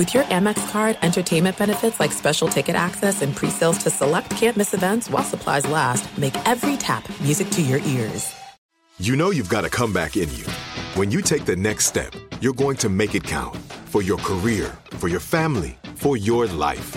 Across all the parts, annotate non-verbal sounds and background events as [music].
With your Amex card, entertainment benefits like special ticket access and pre-sales to select campus events while supplies last, make every tap music to your ears. You know you've got a comeback in you. When you take the next step, you're going to make it count for your career, for your family, for your life.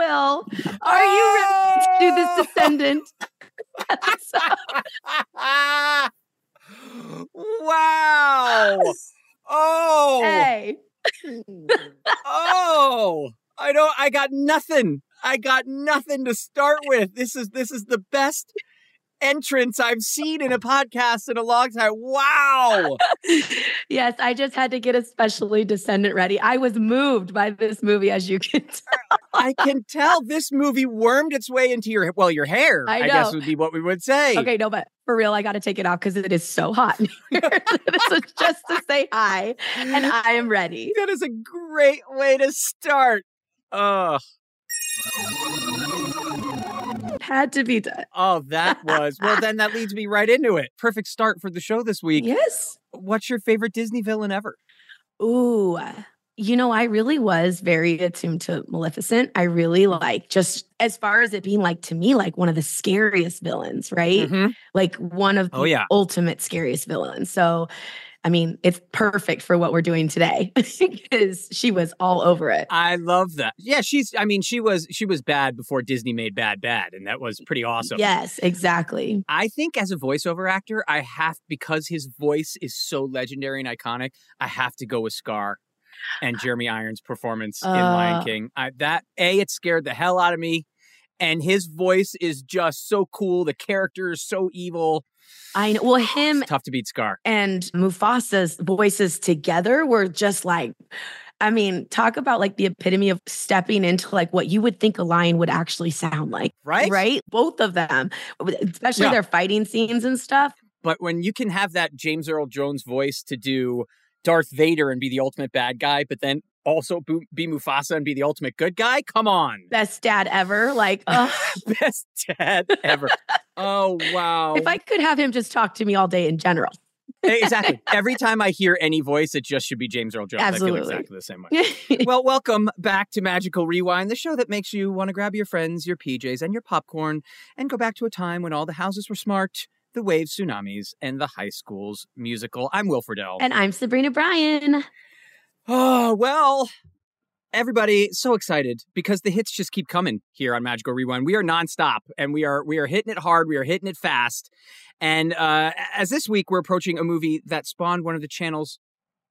Will. Are you ready to do this descendant? [laughs] wow. [laughs] Oh. hey. [laughs] oh. I don't I got nothing. I got nothing to start with. This is this is the best entrance I've seen in a podcast in a long time. Wow. yes, I just had to get especially descendant ready. I was moved by this movie, as you can tell. I can tell this movie wormed its way into your well, your hair. I I, guess would be what we would say. Okay, no, but for real, I got to take it off because it is so hot. [laughs] [laughs] this is just to say hi, and I am ready. That is a great way to start. Oh, Had to be done. oh, that was well. Then that leads me right into it. Perfect start for the show this week. Yes. What's your favorite Disney villain ever? Ooh, you know, I really was very attuned to Maleficent. I really like just as far as it being like to me, like one of the scariest villains, right? Mhm. Like one of the Oh, yeah. ultimate scariest villains. So, I mean, it's perfect for what we're doing today [laughs] because she was all over it. I love that. Yeah, she's. I mean, she was. She was bad before Disney made bad bad, and that was pretty awesome. Yes, exactly. I think as a voiceover actor, I have because his voice is so legendary and iconic. I have to go with Scar and Jeremy Irons' performance in Lion Uh. King. I, that a it scared the hell out of me, and his voice is just so cool. The character is so evil. I know. Well, [sighs] him It's tough to beat Scar. and Mufasa's voices together were just like, I mean, talk about like the epitome of stepping into like what you would think a lion would actually sound like. Right? Right? Both of them, especially Yeah. their fighting scenes and stuff. But when you can have that James Earl Jones voice to do Darth Vader and be the ultimate bad guy, but then also be Mufasa and be the ultimate good guy, come on. Best dad ever. Like, [laughs] Best dad ever. [laughs] oh, wow. if I could have him just talk to me all day in general. Eh, exactly. [laughs] Every time I hear any voice, it just should be James Earl Jones. I Absolutely. feel exactly the same way. well, welcome back to Magical Rewind, the show that makes you want to grab your friends, your PJs, and your popcorn and go back to a time when all the houses were smart, the Wave tsunamis, and the high school's musical. I'm Will Friedle. and I'm Sabrina Bryan. Oh, well, everybody so excited because the hits just keep coming here on Magical Rewind. We are nonstop and we are we are hitting it hard. We are hitting it fast. And uh, as this week we're approaching a movie that spawned one of the channel's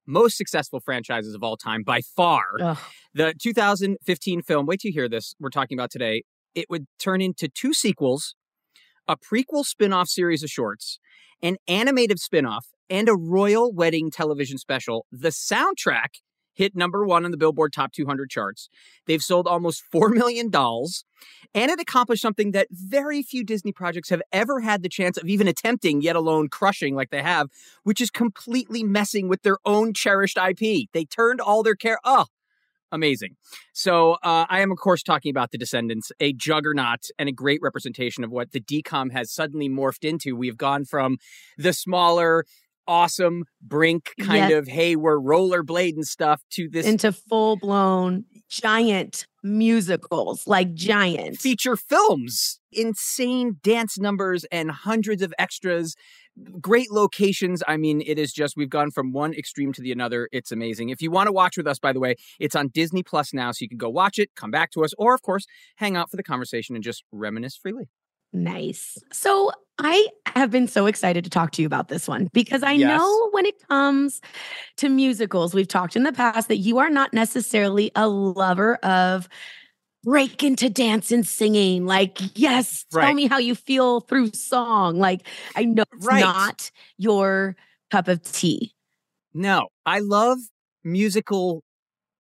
most successful franchises of all time by far. Ugh. The 2015 film. Wait till you hear this. We're talking about today. It would turn into two sequels, a prequel spin-off series of shorts, an animated spin-off, and a royal wedding television special. The soundtrack hit number one on the Billboard Top 200 charts. They've sold almost [laughs] 4 million dolls, and it accomplished something that very few Disney projects have ever had the chance of even attempting, yet alone crushing like they have, which is completely messing with their own cherished IP. They turned all their care. Oh, amazing. So uh, I am, of course, talking about The Descendants, a juggernaut and a great representation of what the DCOM has suddenly morphed into. We have gone from the smaller, awesome Brink kind Yes. of hey we're rollerblading stuff to this into full blown giant musicals, like giant. feature films insane dance numbers and hundreds of extras great locations i mean it is just we've gone from one extreme to the another it's amazing if you want to watch with us by the way it's on disney plus now so you can go watch it come back to us or of course hang out for the conversation and just reminisce freely Nice. So I have been so excited to talk to you about this one because I Yes. know when it comes to musicals, we've talked in the past that you are not necessarily a lover of break into dance and singing. Like, yes, tell Right. me how you feel through song. Like, I know it's Right. not your cup of tea. No, I love musical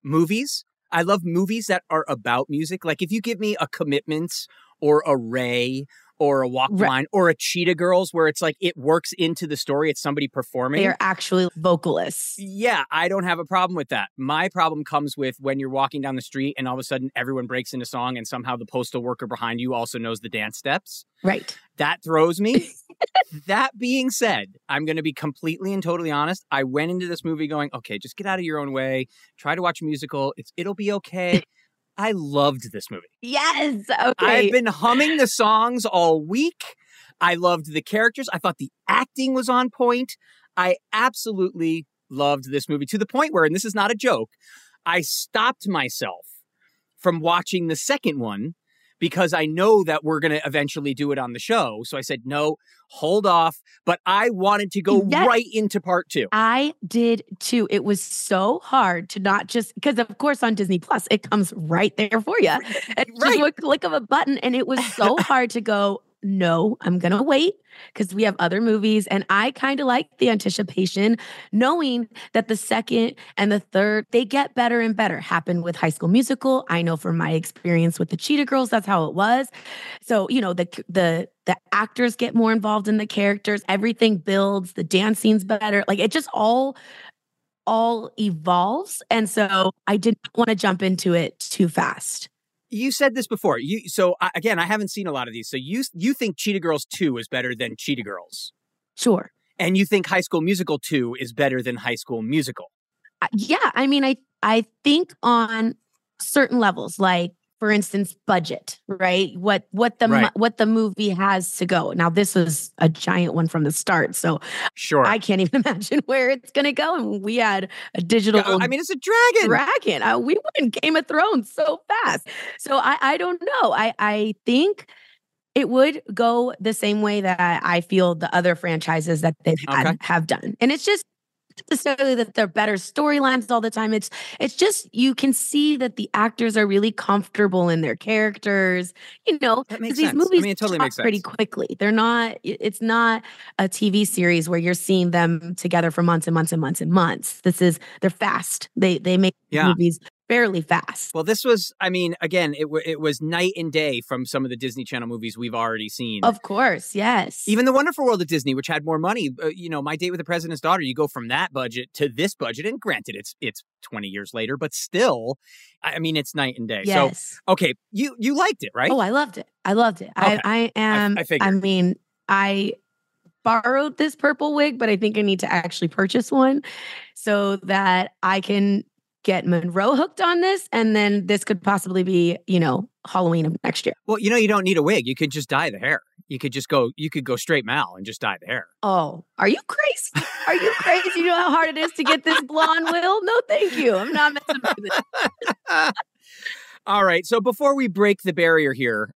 movies. I love movies that are about music. Like if you give me a commitment or a Ray or a Walk Right. Line or a Cheetah Girls where it's like it works into the story, it's somebody performing. They are actually vocalists. Yeah, I don't have a problem with that. My problem comes with when you're walking down the street and all of a sudden everyone breaks into song and somehow the postal worker behind you also knows the dance steps. Right. That throws me. [laughs] that being said, I'm going to be completely and totally honest. I went into this movie going, okay, just get out of your own way. Try to watch a musical. It's it'll be okay. I loved this movie. Yes. Okay. I've been humming the songs all week. I loved the characters. I thought the acting was on point. I absolutely loved this movie to the point where, and this is not a joke, I stopped myself from watching the second one because I know that we're going to eventually do it on the show. So I said, no, hold off. But I wanted to go Yes. right into part two. I did too. It was so hard to not just because, of course, on Disney Plus, it comes right there for you. And Right. just a click of a button. And it was so [laughs] hard to go, no, I'm going to wait because we have other movies. And I kind of like the anticipation, knowing that the second and the third, they get better and better. Happened with High School Musical. I know from my experience with the Cheetah Girls, that's how it was. So, you know, the, the, the actors get more involved in the characters, everything builds, the dance scenes better. Like it just all all evolves. And so I didn't want to jump into it too fast. You said this before. You so I, again, I haven't seen a lot of these. So you you think Cheetah Girls 2 is better than Cheetah Girls. Sure. And you think High School Musical 2 is better than High School Musical. Uh, Yeah, I mean I I think on certain levels like for instance budget, right? What what the Right. what the movie has to go. Now this was a giant one from the start. So Sure. I can't [laughs] even imagine where it's going to go and we had a digital I mean, it's a dragon. dragon. Uh, we won Game of Thrones so fast. So I, I don't know. I, I think it would go the same way that I feel the other franchises that they've had Okay. have done. And it's just necessarily that they're better storylines all the time. It's it's just you can see that the actors are really comfortable in their characters. You know, That 'cause makes these sense. I movies mean, totally pretty quickly. They're not. It's not a TV series where you're seeing them together for months and months and months and months. This is they're fast. They they make Yeah. movies fairly fast. Well, this was, I mean, again, it, w- it was night and day from some of the Disney Channel movies we've already seen. Of course, yes. Even The Wonderful World of Disney, which had more money, uh, you know, My Date with the President's Daughter, you go from that budget to this budget. And granted, it's it's 20 years later, but still, I I mean, it's night and day. yes. So, okay, you you liked it, right? Oh, I loved it. I loved it. Okay. I I am. I I, figured. mean, I borrowed this purple wig, but I think I need to actually purchase one so that I can get Monroe hooked on this, and then this could possibly be, you know, Halloween of next year. Well, you know, you don't need a wig. You could just dye the hair. You could just go, you could go straight Mal and just dye the hair. Oh, are you crazy? Are you crazy? You know how hard it is to get this blonde will? No, thank you. I'm not messing with it. [laughs] All right. So before we break the barrier here,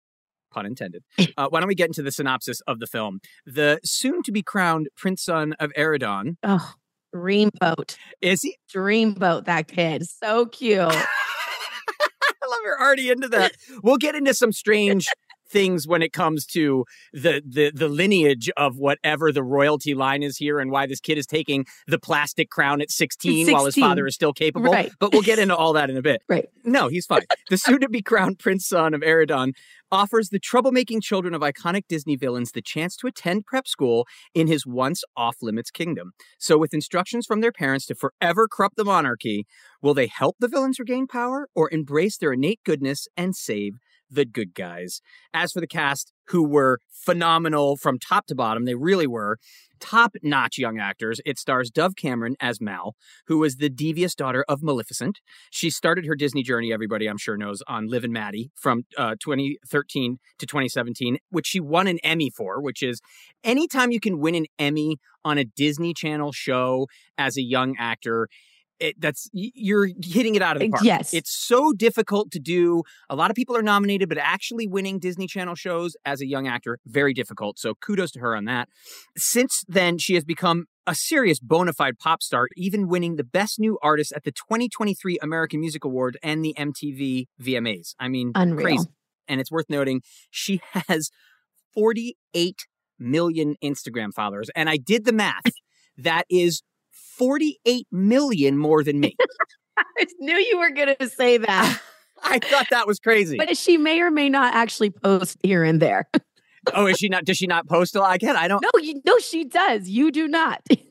pun intended, [laughs] uh, why don't we get into the synopsis of the film? The soon to be crowned prince son of Auradon. Oh, dreamboat. Is he? Dreamboat, that kid. So [laughs] cute. I love you're already into that. We'll get into some strange things when it comes to the, the the lineage of whatever the royalty line is here and why this kid is taking the plastic crown at 16, 16. while his father is still capable. Right. But we'll get into all that in a bit. [laughs] Right. No, he's fine. The soon to be crowned prince son of Auradon offers the troublemaking children of iconic Disney villains the chance to attend prep school in his once off limits kingdom. So, with instructions from their parents to forever corrupt the monarchy, will they help the villains regain power or embrace their innate goodness and save the good guys. As for the cast, who were phenomenal from top to bottom, they really were top notch young actors. It stars Dove Cameron as Mal, who was the devious daughter of Maleficent. She started her Disney journey, everybody I'm sure knows, on Liv and Maddie from uh, 2013 to 2017, which she won an Emmy for, which is anytime you can win an Emmy on a Disney Channel show as a young actor, it, that's you're hitting it out of the park. Yes, it's so difficult to do. A lot of people are nominated, but actually winning Disney Channel shows as a young actor very difficult. So kudos to her on that. Since then, she has become a serious bona fide pop star, even winning the Best New Artist at the 2023 American Music Award and the MTV VMAs. I mean, Unreal. crazy. And it's worth noting she has 48 million Instagram followers, and I did the math. [laughs] that is 48 million more than me. [laughs] I knew you were going to say that. [laughs] I thought that was crazy. But she may or may not actually post here and there. oh, is she not? Does she not post a lot? Again, I don't. No, you, no, she does. You do not. [laughs]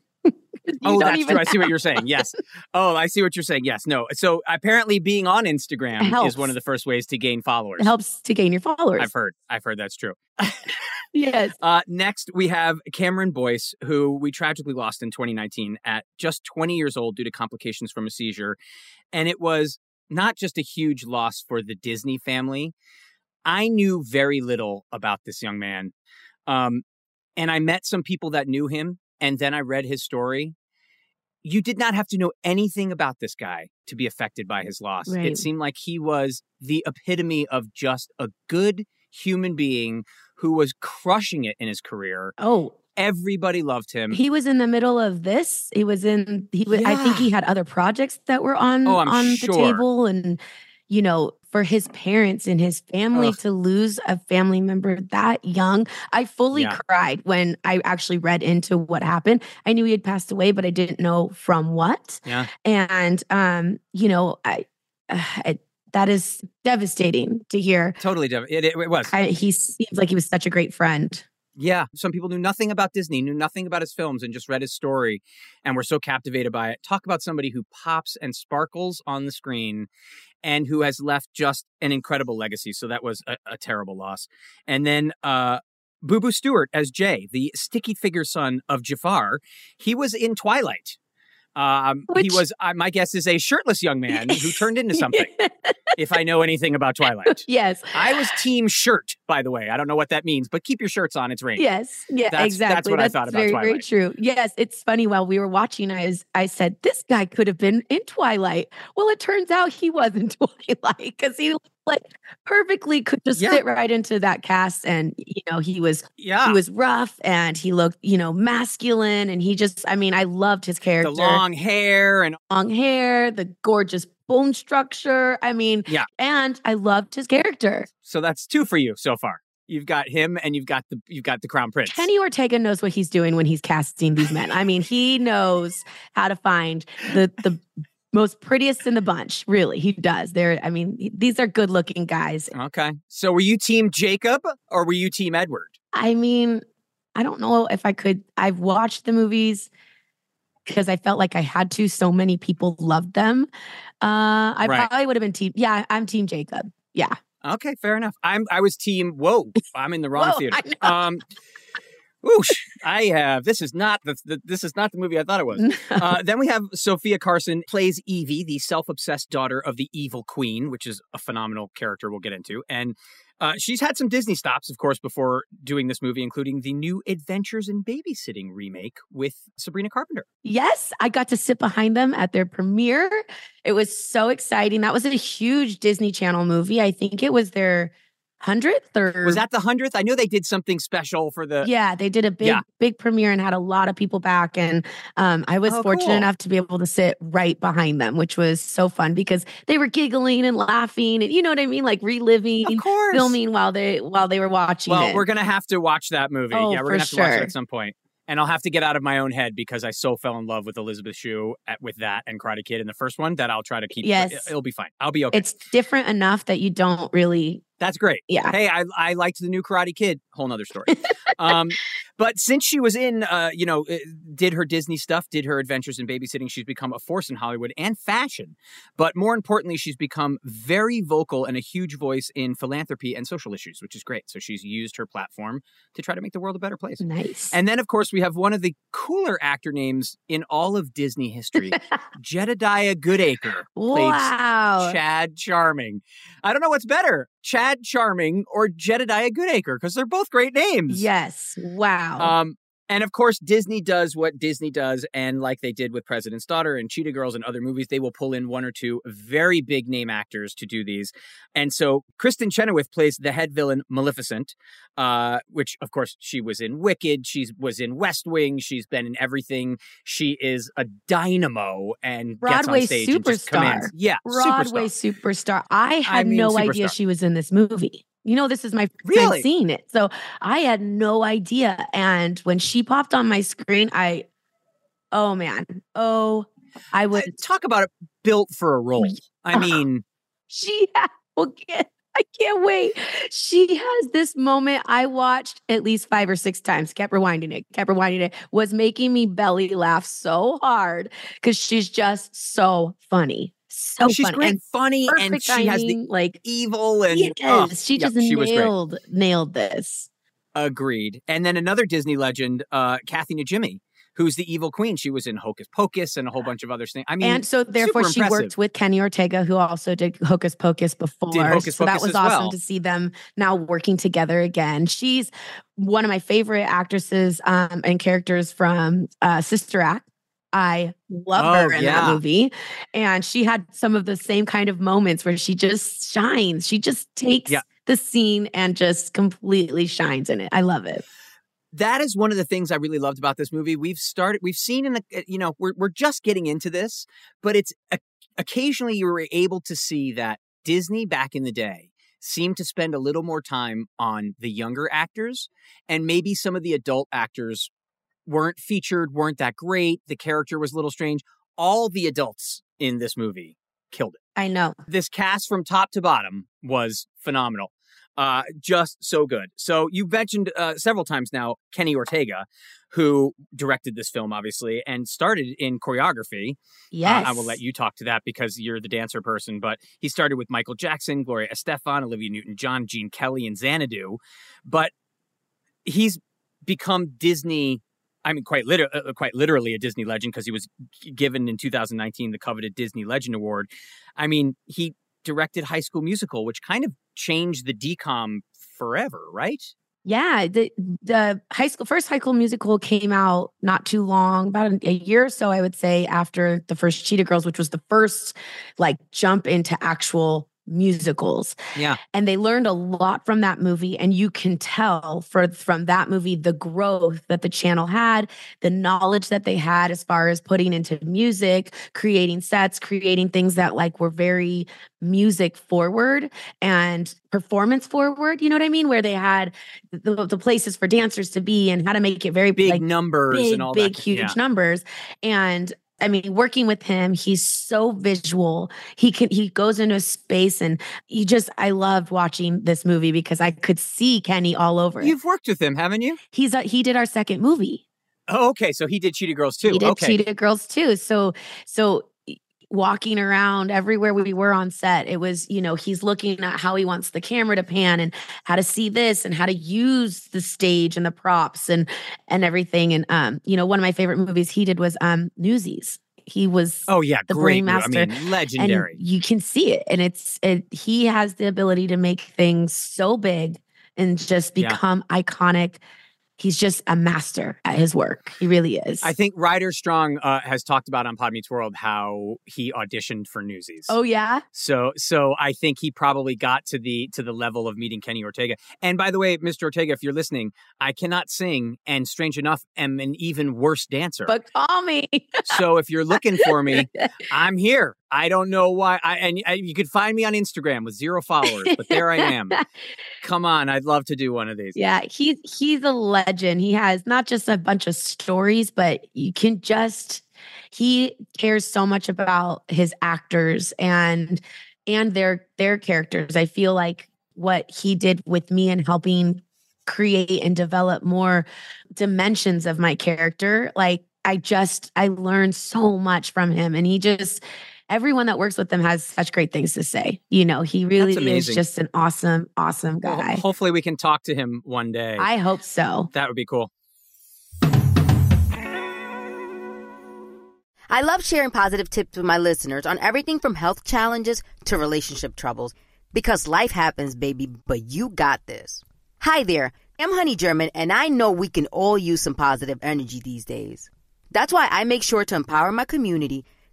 Oh, that's true. I see what you're saying. Yes. Oh, I see what you're saying. Yes. No. So apparently, being on Instagram is one of the first ways to gain followers. It helps to gain your followers. I've heard. I've heard that's true. [laughs] yes. Uh, next, we have Cameron Boyce, who we tragically lost in 2019 at just 20 years old due to complications from a seizure, and it was not just a huge loss for the Disney family. I knew very little about this young man. Um, and I met some people that knew him and then I read his story, you did not have to know anything about this guy to be affected by his loss. Right. It seemed like he was the epitome of just a good human being who was crushing it in his career. Oh, everybody loved him. He was in the middle of this. He was in he was, yeah. I think he had other projects that were on oh, on sure. the table and you know, for his parents and his family Ugh. to lose a family member that young. I fully yeah. cried when I actually read into what happened. I knew he had passed away, but I didn't know from what. Yeah. And um, you know, I, [sighs] uh, I that is devastating to hear. Totally, dev- it, it, it was. I, he seems like he was such a great friend. Yeah, some people knew nothing about Disney, knew nothing about his films, and just read his story and were so captivated by it. Talk about somebody who pops and sparkles on the screen and who has left just an incredible legacy. So that was a, a terrible loss. And then uh, Booboo Stewart as Jay, the sticky figure son of Jafar. He was in Twilight. Um, Which... He was, uh, my guess is a shirtless young [laughs] man who turned into something. if I know anything about Twilight, [laughs] yes, I was team shirt. By the way, I don't know what that means, but keep your shirts on. It's raining. Yes, yeah, that's, exactly. That's what that's I thought about very, Twilight. Very true. Yes, it's funny. While we were watching, I was, I said this guy could have been in Twilight. Well, it turns out he was in [laughs] Twilight because he like perfectly could just yeah. fit right into that cast and you know he was yeah he was rough and he looked you know masculine and he just i mean i loved his character the long hair and long hair the gorgeous bone structure i mean yeah and i loved his character so that's two for you so far You've got him, and you've got the you've got the crown prince. Kenny Ortega knows what he's doing when he's casting these men. I mean, he knows how to find the the most prettiest in the bunch. Really, he does. They're, I mean, these are good looking guys. Okay. So were you team Jacob or were you team Edward? I mean, I don't know if I could. I've watched the movies because I felt like I had to. So many people loved them. Uh, I right. probably would have been team. Yeah, I'm team Jacob. Yeah. Okay, fair enough. I'm. I was team. Whoa, I'm in the wrong whoa, theater. Um, Whoosh, I have. This is not the, the, this is not the movie I thought it was. [laughs] Uh, then we have Sofia Carson plays Evie, the self-obsessed daughter of the evil queen, which is a phenomenal character we'll get into. And Uh, she's had some Disney stops, of course, before doing this movie, including the new Adventures in Babysitting remake with Sabrina Carpenter. Yes, I got to sit behind them at their premiere. It was so exciting. That was a huge Disney Channel movie. I think it was their hundredth or Was that the hundredth? I know they did something special for the. yeah, they did a big, Yeah. big premiere and had a lot of people back. And um, I was Oh, fortunate cool. enough to be able to sit right behind them, which was so fun because they were giggling and laughing and you know what I mean, like reliving, Of course. filming while they while they were watching Well, it. we're gonna have to watch that movie. Oh, yeah, we're gonna have to watch it at some point. And I'll have to get out of my own head because I so fell in love with Elizabeth Shue at, with that and Karate Kid in the first one that I'll try to keep. Yes. it'll be fine. I'll be okay. it's different enough that you don't really, That's great. yeah. Hey, I I liked the new Karate Kid. Whole nother story. um, [laughs] but since she was in, uh, you know, uh, did her Disney stuff, did her adventures in babysitting, she's become a force in Hollywood and fashion. But more importantly, she's become very vocal and a huge voice in philanthropy and social issues, which is great. So she's used her platform to try to make the world a better place. Nice. And then, of course, we have one of the cooler actor names in all of Disney history, [laughs] Jedidiah Goodacre. Wow. Chad Charming. I don't know what's better, Chad Charming or Jedidiah Goodacre, because they're both great names. Yes. Wow. Um, and of course, Disney does what Disney does, and like they did with President's Daughter and Cheetah Girls and other movies, they will pull in one or two very big name actors to do these. And so, Kristin Chenoweth plays the head villain Maleficent, uh, which of course she was in Wicked, she was in West Wing, she's been in everything. She is a dynamo and Broadway gets on stage and just superstar. Yeah, Broadway superstar. superstar. I had mean, no superstar. idea she was in this movie. You know, this is my first Really? time seeing it. So I had no idea. And when she popped on my screen, I, oh man, oh, I was, I- talk about it built for a role. I mean, [laughs] she had, well, can't- I can't wait. She has this moment I watched at least five or six times, kept rewinding it, kept rewinding it, was making me belly laugh so hard because she's just so funny. So she's funny. great, And funny, and she has the like evil and Yes, oh, she just she was nailed nailed this. Agreed. And then another Disney legend, uh, Kathy Najimy, who's the evil queen. She was in Hocus Pocus and a whole bunch of other things. I mean, and so therefore she impressive. worked with Kenny Ortega, who also did Hocus Pocus before. Hocus so that was as awesome well. to see them now working together again. She's one of my favorite actresses um, and characters from uh, Sister Act. I love Oh, her in yeah. that movie. And she had some of the same kind of moments where she just shines. She just takes Yeah. the scene and just completely shines in it. I love it. that is one of the things I really loved about this movie. We've started, we've seen in the, uh, you know, we're we're just getting into this, but it's occasionally you were able to see that Disney back in the day seemed to spend a little more time on the younger actors, and maybe some of the adult actors weren't featured, weren't that great. The character was a little strange. All the adults in this movie killed it I know. this cast from top to bottom was phenomenal. Uh, just so good. So you mentioned uh, several times now Kenny Ortega, who directed this film, obviously, and started in choreography. Uh, Yes. I will let you talk to that because you're the dancer person. But he started with Michael Jackson, Gloria Estefan, Olivia Newton-John, Gene Kelly, and Xanadu. But he's become Disney. I mean, quite liter- uh, quite literally a Disney legend because he was given in 2019 the coveted Disney Legend Award. I mean, he directed High School Musical, which kind of changed the DCOM forever, right? Yeah, the the high school first high school musical came out not too long, about a, a year or so, I would say, after the first Cheetah Girls, which was the first like jump into actual musicals. Yeah. And they learned a lot from that movie. And you can tell for from that movie the growth that the channel had, the knowledge that they had as far as putting into music, creating sets, creating things that like were very music forward and performance forward. You know what I mean? Where they had the, the places for dancers to be and how to make it very Big like numbers big, and all big, that. huge Yeah. numbers. And I mean, working with him, he's so visual. He can he goes into a space and you just I loved watching this movie because I could see Kenny all over it. You've worked with him, haven't you? He's a, he did our second movie. Oh, okay. So he did Cheetah Girls too. He did okay. Cheetah Girls too. So so walking around everywhere we were on set it was you know he's looking at how he wants the camera to pan and how to see this and how to use the stage and the props and and everything and um you know one of my favorite movies he did was um Newsies He was Oh yeah, the great. brain master. I mean, legendary. and you can see it and it's it, he has the ability to make things so big and just Yeah. become iconic he's just a master at his work he really is I think Ryder Strong uh, has talked about on Pod Meets World how he auditioned for Newsies. oh yeah So so I think he probably got to the to the level of meeting Kenny Ortega. And by the way, Mr. Ortega, if you're listening, I cannot sing and strange enough am an even worse dancer. but call me so if you're looking for me, [laughs] I'm here. I don't know why I and I, you could find me on Instagram with zero followers, but there I am. [laughs] Come on, I'd love to do one of these. yeah he's he's a legend he has not just a bunch of stories but you can just he cares so much about his actors and and their their characters i feel like what he did with me and helping create and develop more dimensions of my character like i just i learned so much from him and he just everyone that works with him has such great things to say you know he really is just an awesome awesome Well, guy hopefully we can talk to him one day. i hope so that would be cool. I love sharing positive tips with my listeners on everything from health challenges to relationship troubles because life happens, baby, but you got this. Hi there, I'm Honey German, and I know we can all use some positive energy these days. That's why I make sure to empower my community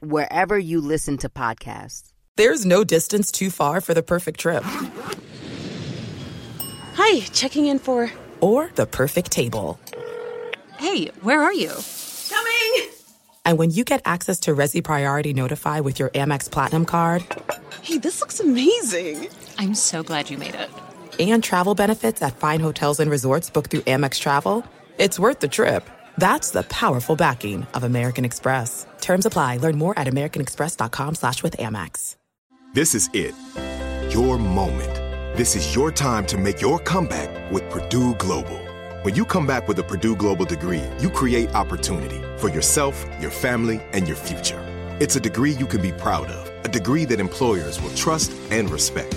wherever you listen to podcasts. There's no distance too far for the perfect trip Hi, checking in for. or the perfect table. Hey, where are you? Coming! And when you get access to Resy Priority Notify with your Amex Platinum card Hey, this looks amazing. I'm so glad you made it. and travel benefits at fine hotels and resorts booked through Amex Travel, it's worth the trip. That's the powerful backing of American Express. Terms apply. Learn more at americanexpress.com slash with Amex. This is it. Your moment. This is your time to make your comeback with Purdue Global. When you come back with a Purdue Global degree, you create opportunity for yourself, your family, and your future. It's a degree you can be proud of, a degree that employers will trust and respect.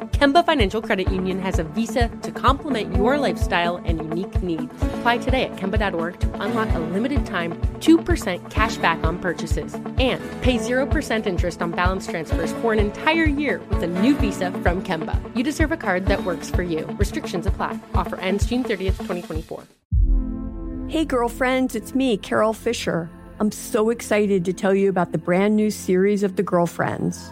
Kemba Financial Credit Union has a visa to complement your lifestyle and unique needs. Apply today at Kemba.org to unlock a limited time 2% cash back on purchases and pay 0% interest on balance transfers for an entire year with a new visa from Kemba. You deserve a card that works for you. Restrictions apply. Offer ends June 30th, 2024. Hey, girlfriends, it's me, Carol Fisher. I'm so excited to tell you about the brand new series of The Girlfriends.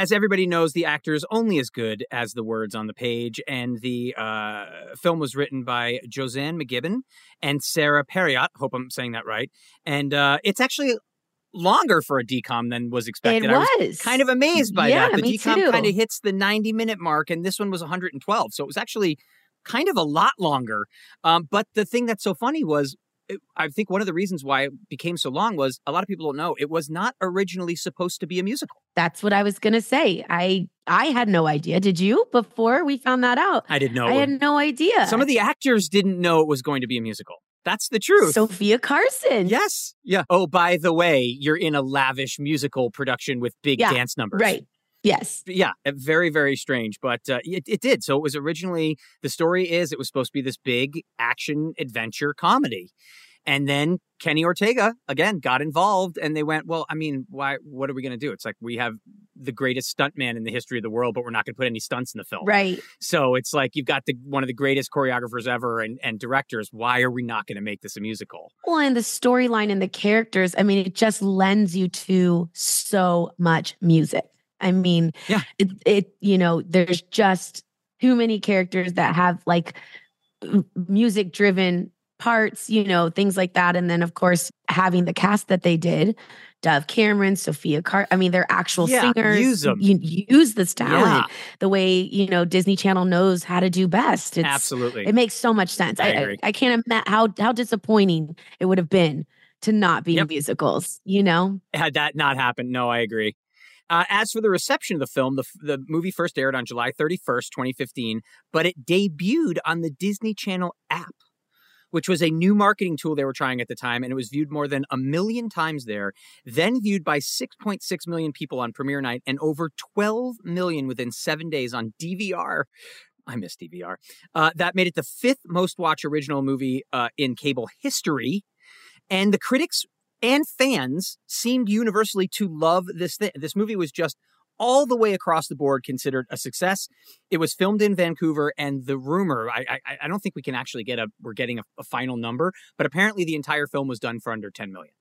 As everybody knows, the actor is only as good as the words on the page, and the uh, film was written by Josann McGibbon and Sara Parriott. Hope I'm saying that right. And uh, it's actually longer for a DCOM than was expected. It I was. was kind of amazed by Yeah, that. The me DCOM kind of hits the 90 minute mark, and this one was 112. So it was actually kind of a lot longer. Um, but the thing that's so funny was. I think one of the reasons why it became so long was a lot of people don't know it was not originally supposed to be a musical. That's what I was gonna say. I I had no idea. Did you before we found that out? I didn't know. I had no idea. Some of the actors didn't know it was going to be a musical. That's the truth. Sofia Carson. Yes. Yeah. Oh, by the way, you're in a lavish musical production with big Yeah, dance numbers. Right. Yes. Yeah. uh, Very, very strange. But uh, it, it did. So it was originally, the story is it was supposed to be this big action adventure comedy. And then Kenny Ortega, again, got involved and they went, well, I mean, why, what are we going to do? It's like we have the greatest stuntman in the history of the world, but we're not going to put any stunts in the film. Right. So it's like you've got the one of the greatest choreographers ever and, and directors. Why are we not going to make this a musical? Well, and the storyline and the characters, I mean, it just lends you to so much music. I mean, Yeah. it, it you know, there's just too many characters that have like music driven parts, you know, things like that. And then, of course, having the cast that they did Dove Cameron, Sophia Car I mean, they're actual Yeah, singers. use 'em. You use this talent Yeah. the way, you know, Disney Channel knows how to do best. It's, Absolutely. It makes so much sense. I I. I can't imagine how, how disappointing it would have been to not be Yep. musicals, you know? Had that not happened, no, I agree. Uh, as for the reception of the film, the, the movie first aired on July 31st, 2015, but it debuted on the Disney Channel app, which was a new marketing tool they were trying at the time, and it was viewed more than a million times there, then viewed by 6.6 million people on premiere night, and over 12 million within seven days on DVR. I miss DVR. Uh, that made it the fifth most watched original movie uh, in cable history. And the critics and fans seemed universally to love this thing. This movie was just all the way across the board considered a success. It was filmed in Vancouver, and the rumor I I, I don't think we can actually get a we're getting a, a final number, but apparently the entire film was done for under 10 million,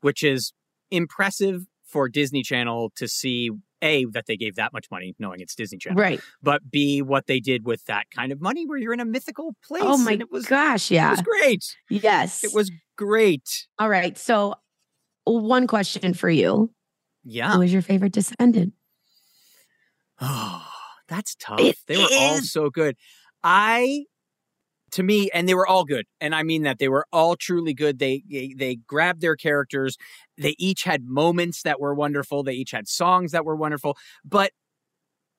which is impressive for Disney Channel to see a that they gave that much money, knowing it's Disney Channel, Right. But b what they did with that kind of money, where you're in a mythical oh place. Oh my and it was gosh, yeah. it was great. Yes. It was great. All right. So, one question for you. Yeah. who was your favorite descendant? Oh, [sighs] that's tough. It they were all so good. I to me and they were all good. And I mean that they were all truly good. They they, they grabbed their characters. They each had moments that were wonderful. They each had songs that were wonderful. But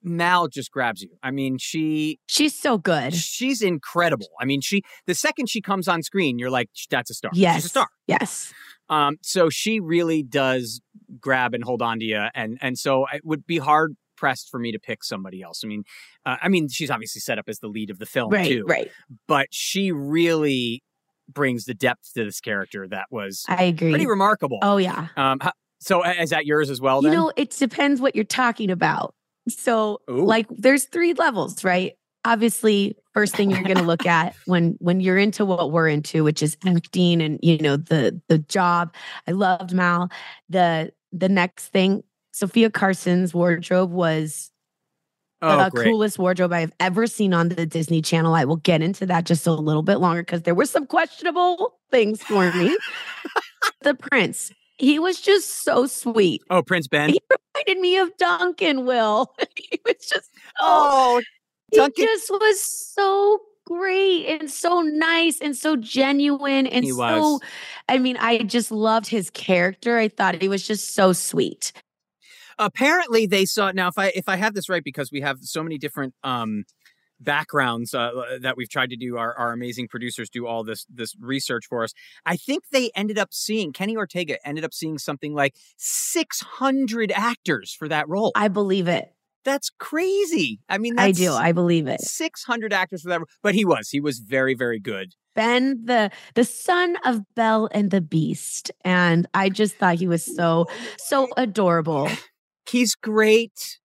Mal just grabs you. I mean, she She's so good. she's incredible. I mean, she the second she comes on screen, you're like, that's a star. Yes. She's a star. Yes. Um, so she really does grab and hold on to you, and and so it would be hard pressed for me to pick somebody else. I mean, uh, I mean, she's obviously set up as the lead of the film Right. too, Right. but she really brings the depth to this character that was I agree. pretty remarkable. Oh, yeah. Um, so is that yours as well? You know, it depends what you're talking about. So, Ooh. like, there's three levels, right? Obviously, first thing you're going to look at [laughs] when when you're into what we're into, which is acting and you know the the job. I loved Mal. The the next thing, Sofia Carson's wardrobe was oh, the great. coolest wardrobe I've ever seen on the Disney Channel. I will get into that just a little bit longer because there were some questionable things for me. [laughs] the prince, he was just so sweet. Oh, Prince Ben. He reminded me of Duncan. Will [laughs] he was just Oh, he Duncan. just was so great and so nice and so genuine and He so. I mean, I just loved his character. I thought he was just so sweet. Apparently they saw now if i if i have this right because we have so many different um backgrounds uh, that we've tried to do our, our amazing producers do all this this research for us i think they ended up seeing kenny ortega ended up seeing something like 600 actors for that role I believe it. That's crazy. I mean, I do. I believe it. 600 actors, whatever. But he was. He was very, very good. Ben, the the son of Belle and the Beast, and I just thought he was so so adorable. He's great.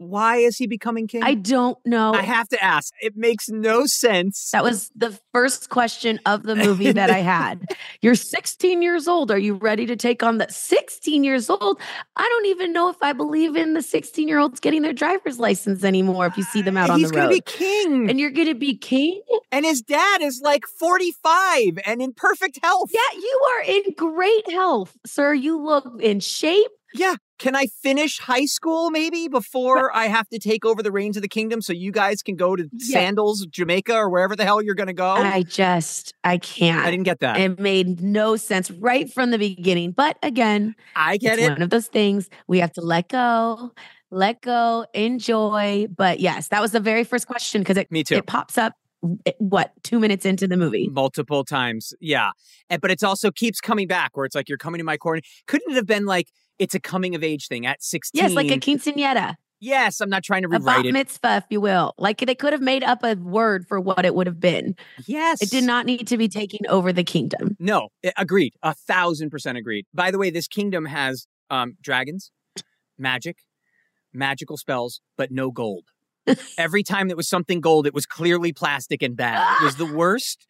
Why is he becoming king? I don't know. I have to ask. It makes no sense. That was the first question of the [laughs] movie that I had. You're 16 years old. Are you ready to take on the 16 years old? I don't even know if I believe in the 16 year olds getting their driver's license anymore if you see them out on the road. He's gonna be king. and you're going to be king? And his dad is like 45 and in perfect health. Yeah, you are in great health, sir. You look in shape. Yeah. Can I finish high school maybe before I have to take over the reins of the kingdom so you guys can go to Yeah. Sandals, Jamaica, or wherever the hell you're going to go? I just, I can't. I didn't get that. It made no sense right from the beginning. But again, I get it's it. one of those things we have to let go, let go, enjoy. But yes, that was the very first question because it, Me too. it pops up, Eh, what, two minutes into the movie? multiple times. Yeah. And, but it's also keeps coming back where it's like you're coming to my corner. Couldn't it have been like it's a coming of age thing at 16? Yes, like a quinceanera, Yes, I'm not trying to rewrite a bat it. mitzvah, if you will. Like they could have made up a word for what it would have been. Yes. It did not need to be taking over the kingdom. No, eh, agreed. A thousand percent agreed. By the way, this kingdom has um, dragons, magic, magical spells, but no gold. Every time there was something gold, it was clearly plastic and bad. It was the [laughs] worst.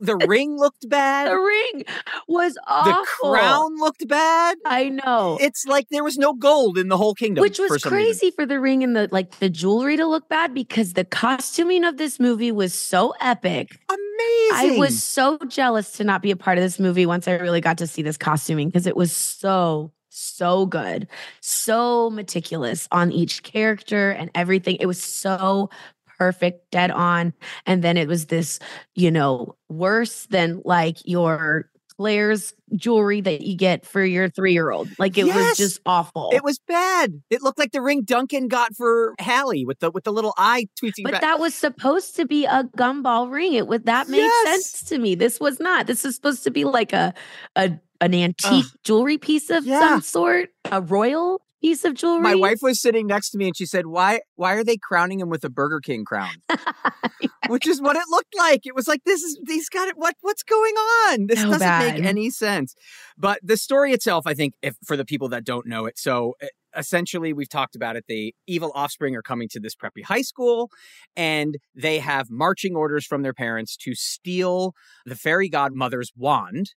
The ring looked bad. The ring was awful. The crown looked bad. I know. It's like there was no gold in the whole kingdom. Which for was reason. crazy for the ring and the like the jewelry to look bad because the costuming of this movie was so epic. Amazing. I was so jealous to not be a part of this movie once I really got to see this costuming because it was so so good, so meticulous on each character and everything. It was so perfect, dead on. And then it was this, you know, worse than like your Claire's jewelry that you get for your three year old. Like it Yes! was just awful. It was bad. It looked like the ring Duncan got for Hallie with the with the little eye tweeting But back. that was supposed to be a gumball ring. It would that made Yes. sense to me. This was not. This is supposed to be like a a an antique jewelry piece of Yeah. some sort, a royal piece of jewelry. My wife was sitting next to me and she said, "Why why are they crowning him with a Burger King crown?" [laughs] Which is what it looked like. It was like this is he's got it. What what's going on? This So doesn't bad. make any sense. But the story itself, I think, if for the people that don't know it, so uh, essentially we've talked about it. The evil offspring are coming to this preppy high school, and they have marching orders from their parents to steal the fairy godmother's wand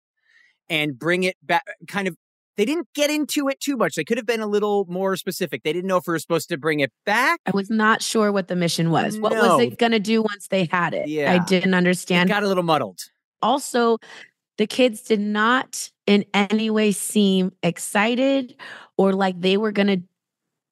and bring it back. Kind of they didn't get into it too much. They could have been a little more specific. They didn't know if we were supposed to bring it back. I was not sure what the mission was. What was it going to do once they had it? Yeah. I didn't It understand. got a little muddled. also, the kids did not in any way seem excited or like they were going to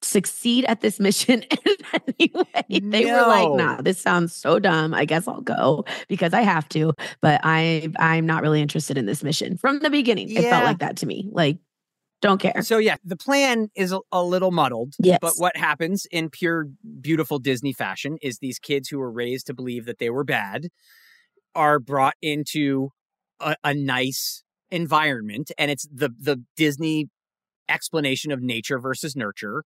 succeed at this mission [laughs] in any way. They were like, No. "Nah, this sounds so dumb. I guess I'll go because I have to, but I I'm not really interested in this mission." From the beginning, it felt like that to me. Like, don't care. So yeah, the plan is a, a little muddled. Yes. But what happens in pure beautiful Disney fashion is these kids who were raised to believe that they were bad are brought into a, a nice environment and it's the the Disney explanation of nature versus nurture.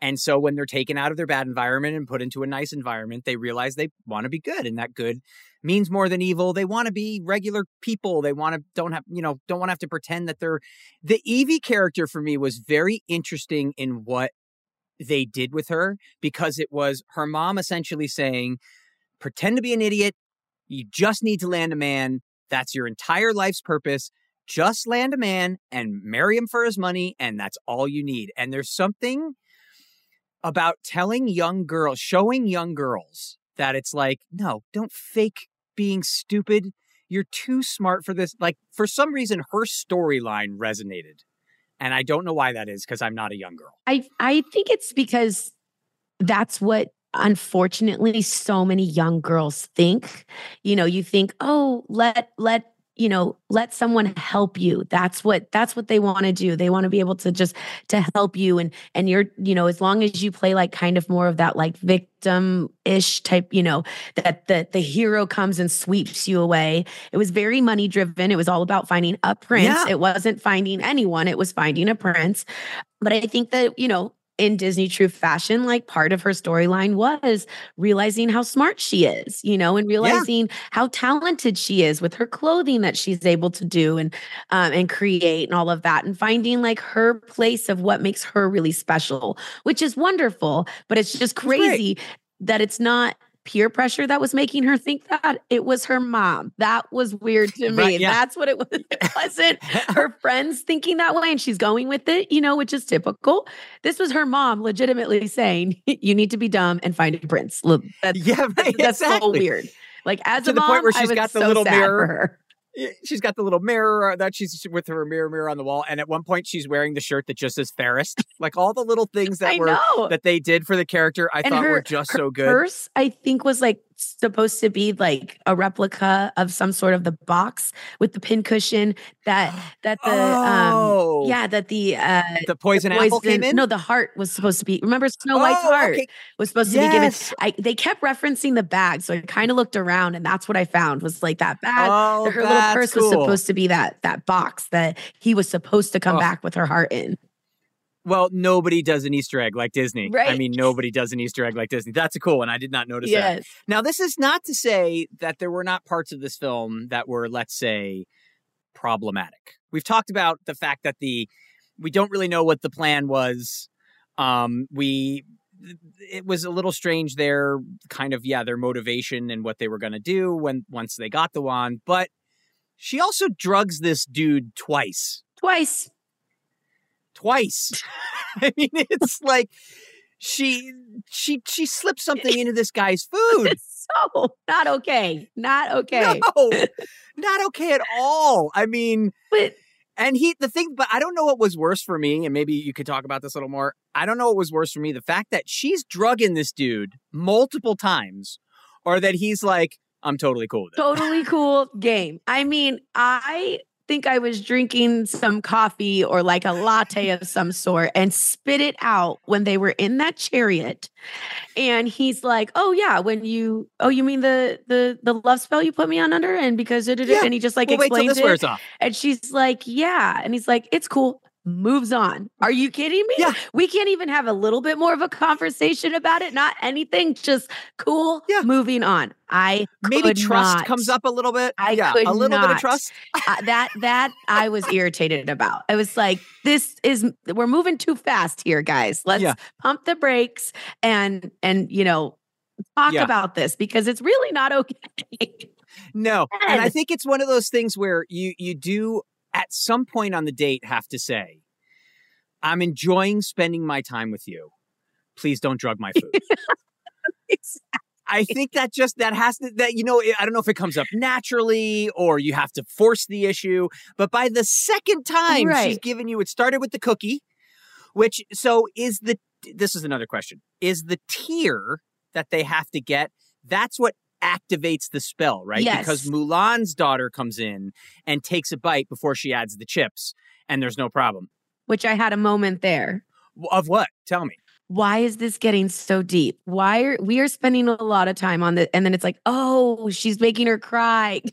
And so when they're taken out of their bad environment and put into a nice environment, they realize they want to be good and that good means more than evil. They want to be regular people. They want to don't have, you know, don't want to have to pretend that they're the Evie character for me was very interesting in what they did with her because it was her mom essentially saying, pretend to be an idiot. You just need to land a man. That's your entire life's purpose. Just land a man and marry him for his money, and that's all you need. And there's something about telling young girls, showing young girls that it's like, no, don't fake being stupid. You're too smart for this. Like, for some reason, her storyline resonated. And I don't know why that is because I'm not a young girl. I I think it's because that's what unfortunately so many young girls think. You know, you think, "Oh, let let you know, let someone help you." That's what that's what they want to do. They want to be able to just to help you and and you're, you know, as long as you play like kind of more of that like victim-ish type, you know, that the the hero comes and sweeps you away. It was very money driven. It was all about finding a prince. Yeah. It wasn't finding anyone. It was finding a prince. But I think that, you know, in Disney true fashion, like part of her storyline was realizing how smart she is, you know, and realizing yeah. how talented she is with her clothing that she's able to do and um, and create and all of that, and finding like her place of what makes her really special, which is wonderful. But it's just crazy that it's not peer pressure that was making her think that it was her mom. That was weird to me. Right, yeah. That's what it [laughs] was. It wasn't [laughs] her friends thinking that way and she's going with it, you know, which is typical. This was her mom legitimately saying, you need to be dumb and find a prince. That's, yeah, [laughs] right, that's exactly. so weird. Like as to a the mom, point where she's got the so little mirror she's got the little mirror uh, that she's with her mirror mirror on the wall and at one point she's wearing the shirt that just says Ferris [laughs] like all the little things that I were know. that they did for the character I And thought her- were just so good Purse, I think, was like supposed to be like a replica of some sort of the box with the pincushion that [gasps] that the Oh. um yeah that the uh the poison apple came in no the heart was supposed to be remember Snow White's Oh, heart okay. was supposed to be given I they kept referencing the bag so I kind of looked around and that's what I found was like that bag Oh, her little purse was supposed to be that that box that he was supposed to come Oh. back with her heart in well nobody does an Easter egg like Disney Right. I mean nobody does an Easter egg like Disney that's a cool one I did not notice that yes Now, this is not to say that there were not parts of this film that were, let's say, problematic. We've talked about the fact that the we don't really know what the plan was. Um, we it was a little strange their kind of yeah their motivation and what they were going to do when once they got the wand, but she also drugs this dude twice. twice Twice. [laughs] [laughs] I mean, it's like she she she slipped something into this guy's food. [laughs] so not okay not okay No, not okay at all. I mean, but and he, the thing, but I don't know what was worse for me, and maybe you could talk about this a little more. I don't know what was worse for me the fact that she's drugging this dude multiple times, or that he's like, I'm totally cool with it. totally cool game. I mean, I think I was drinking some coffee or like a latte of some sort and spit it out when they were in that chariot. And he's like, "Oh yeah, when you oh you mean the the the love spell you put me on under and because it Yeah. and he just like Well, explains it. off. And she's like, "Yeah." And he's like, "It's cool." Moves on. Are you kidding me? Yeah. We can't even have a little bit more of a conversation about it. Not anything. Just cool. Yeah. Moving on. I Maybe trust not. comes up a little bit. I yeah, a little bit of trust. Uh, that that I was irritated about. I was like, this is we're moving too fast here, guys. Let's Yeah. pump the brakes and and you know talk Yeah. about this because it's really not okay. No, and I think it's one of those things where you you do at some point on the date have to say, "I'm enjoying spending my time with you. Please don't drug my food." [laughs] I think that just that has to that you know I don't know if it comes up naturally or you have to force the issue, but by the second time she's given you it started with the cookie, which so is the this is another question. Is the tier that they have to get that's what activates the spell, right? Yes. Because Mulan's daughter comes in and takes a bite before she adds the chips and there's no problem. Which I had a moment there. Of what? Tell me. Why is this getting so deep? Why are we are spending a lot of time on the and then it's like, oh, she's making her cry. [laughs]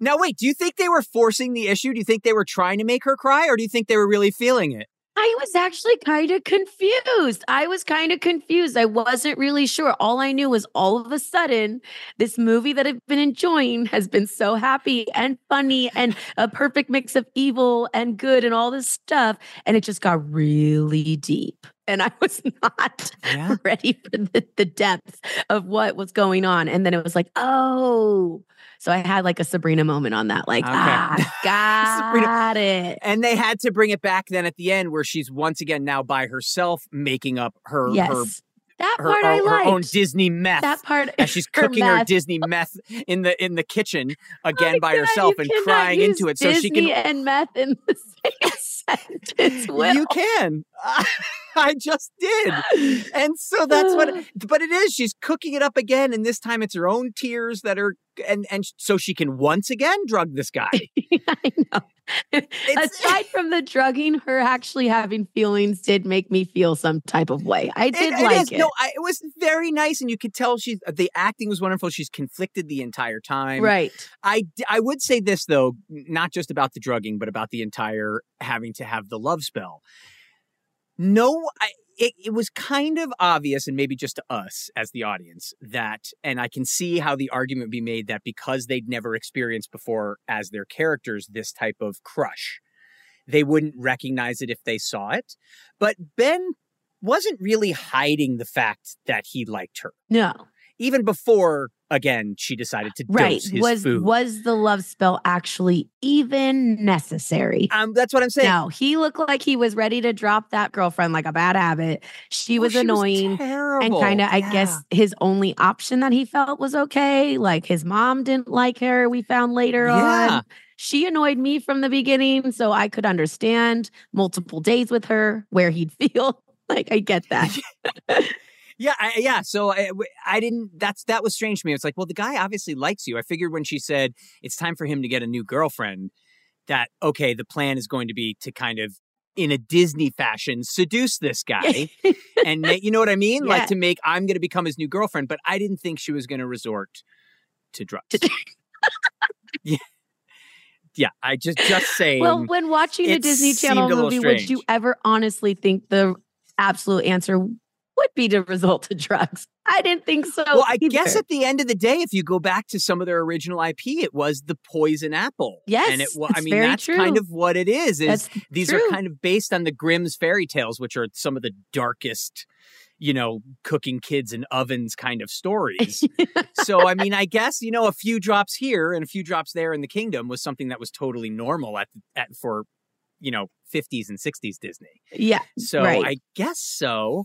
Now wait, do you think they were forcing the issue? Do you think they were trying to make her cry or do you think they were really feeling it? I was actually kind of confused. I was kind of confused. I wasn't really sure. All I knew was all of a sudden, this movie that I've been enjoying has been so happy and funny and a perfect mix of evil and good and all this stuff. And it just got really deep. And I [laughs] was not Yeah. ready for the, the depth of what was going on. And then it was like, oh. So I had like a Sabrina moment on that. Like, Okay. ah, [laughs] got Sabrina- it. And they had to bring it back then at the end where she's once again now by herself making up her Yes. her that her, part I her- her own Disney meth. that part as she's cooking her meth. Disney meth in the in the kitchen again My by God, herself and crying into it so she Disney can and meth in the [laughs] same [laughs] sentence. Will. you can I just did and so that's what [sighs] but it is she's cooking it up again and this time it's her own tears that are and and so she can once again drug this guy [laughs] I know. It's, Aside from the drugging, her actually having feelings did make me feel some type of way. I did it, like is. it. No, I, it was very nice, and you could tell she's uh, the acting was wonderful. She's conflicted the entire time. right. I I would say this though, not just about the drugging, but about the entire having to have the love spell. No, I, it, it was kind of obvious, and maybe just to us as the audience, that, and I can see how the argument would be made that because they'd never experienced before as their characters this type of crush, they wouldn't recognize it if they saw it. But Ben wasn't really hiding the fact that he liked her. No. Even before again she decided to right. dose his was food. was the love spell actually even necessary? Um that's what i'm saying. No he looked like he was ready to drop that girlfriend like a bad habit. She was Oh, she was annoying and kind of i guess his only option that he felt was okay. Like his mom didn't like her we found later Yeah. on she annoyed me from the beginning so i could understand multiple days with her where he'd [laughs] feel. Like i get that [laughs] Yeah, I, yeah. So I, I didn't. That's that was strange to me. It's like, well, the guy obviously likes you. I figured when she said it's time for him to get a new girlfriend, that okay, the plan is going to be to kind of, in a Disney fashion, seduce this [laughs] guy, and make, you know what I mean, Yeah. like to make I'm going to become his new girlfriend. But I didn't think she was going to resort to drugs. [laughs] yeah, yeah. I just just saying. Well, when watching a Disney Channel movie, would you ever honestly think the absolute answer would be to result to drugs? I didn't think so. Well, I guess at the end of the day, if you go back to some of their original IP, it was the poison apple. Yes, and it. was. I mean, that's true. kind of what it is. Is That's these true. are kind of based on the Grimm's fairy tales, which are some of the darkest, you know, cooking kids in ovens kind of stories. [laughs] so, I mean, I guess you know, a few drops here and a few drops there in the kingdom was something that was totally normal at at for you know 50s and 60s Disney. yeah. So right. I guess so.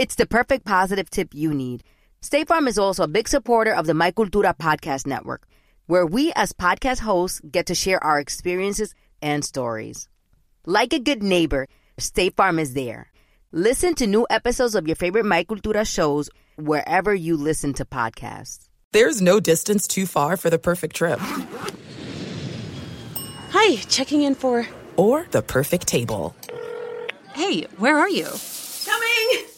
It's the perfect positive tip you need. State Farm is also a big supporter of the My Cultura podcast network, where we as podcast hosts get to share our experiences and stories. Like a good neighbor, State Farm is there. Listen to new episodes of your favorite My Cultura shows wherever you listen to podcasts. There's no distance too far for the perfect trip. Hi, checking in for. Or the perfect table. Hey, where are you? Coming!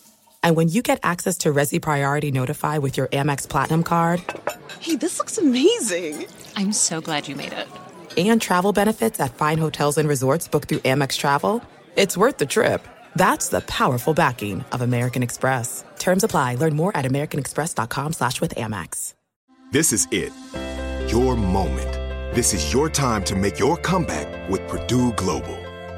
And when you get access to Resy Priority Notify with your Amex Platinum card Hey, this looks amazing. I'm so glad you made it. and travel benefits at fine hotels and resorts booked through Amex Travel, it's worth the trip. That's the powerful backing of American Express. Terms apply. Learn more at americanexpress.com slash with Amex. This is it. Your moment. This is your time to make your comeback with Purdue Global.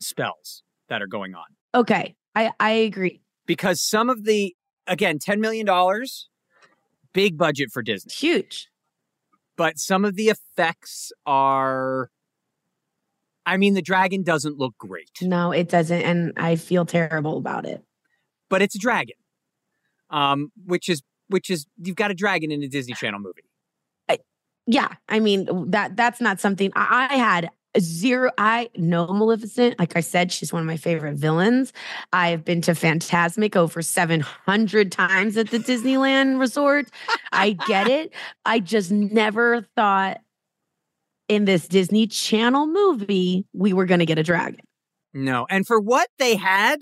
spells that are going on. Okay. I, I agree. Because some of the, again, $10 million, big budget for Disney. Huge. But some of the effects are. I mean, the dragon doesn't look great. No, it doesn't. And I feel terrible about it. But it's a dragon. Um, which is which is you've got a dragon in a Disney Channel movie. Yeah, I mean that that's not something I, I had zero i know maleficent like i said she's one of my favorite villains i've been to Fantasmic over 700 times at the disneyland resort i get it i just never thought in this disney channel movie we were going to get a dragon no and for what they had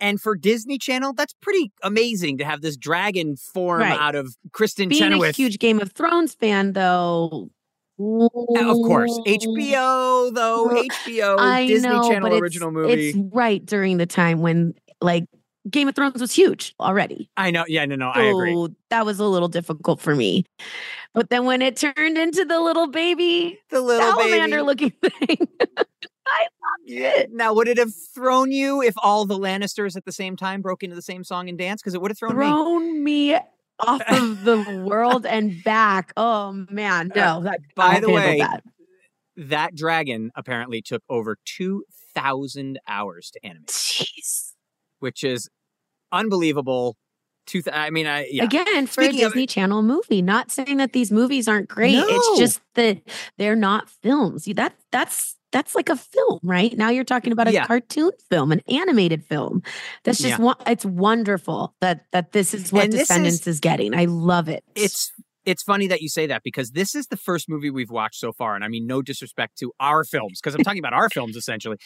and for Disney Channel, that's pretty amazing to have this dragon form right. out of Kristin Being Chenoweth. a huge Game of Thrones fan, though, Uh, of course, HBO though HBO I Disney know, Channel original movie. It's right during the time when like Game of Thrones was huge already. I know. Yeah, no, no, so I agree. That was a little difficult for me. But then when it turned into the little baby, the little salamander baby. looking [laughs] thing, I loved it. Now, would it have thrown you if all the Lannisters at the same time broke into the same song and dance? Because it would have thrown, thrown me. me off of the world and back. Oh man, uh, no. That, By the way, that. that. dragon apparently took over two thousand hours to animate. Jeez, which is unbelievable. Two, th- I mean, I yeah. again for Speaking a Disney of, Channel movie. Not saying that these movies aren't great. No. It's just that they're not films. That that's that's like a film, right? Now you're talking about a Yeah. cartoon film, an animated film. That's just Yeah. one. It's wonderful that that this is what And this is- Descendants is getting. I love it. it's it's funny that you say that because this is the first movie we've watched so far, and I mean no disrespect to our films because I'm talking about our films essentially,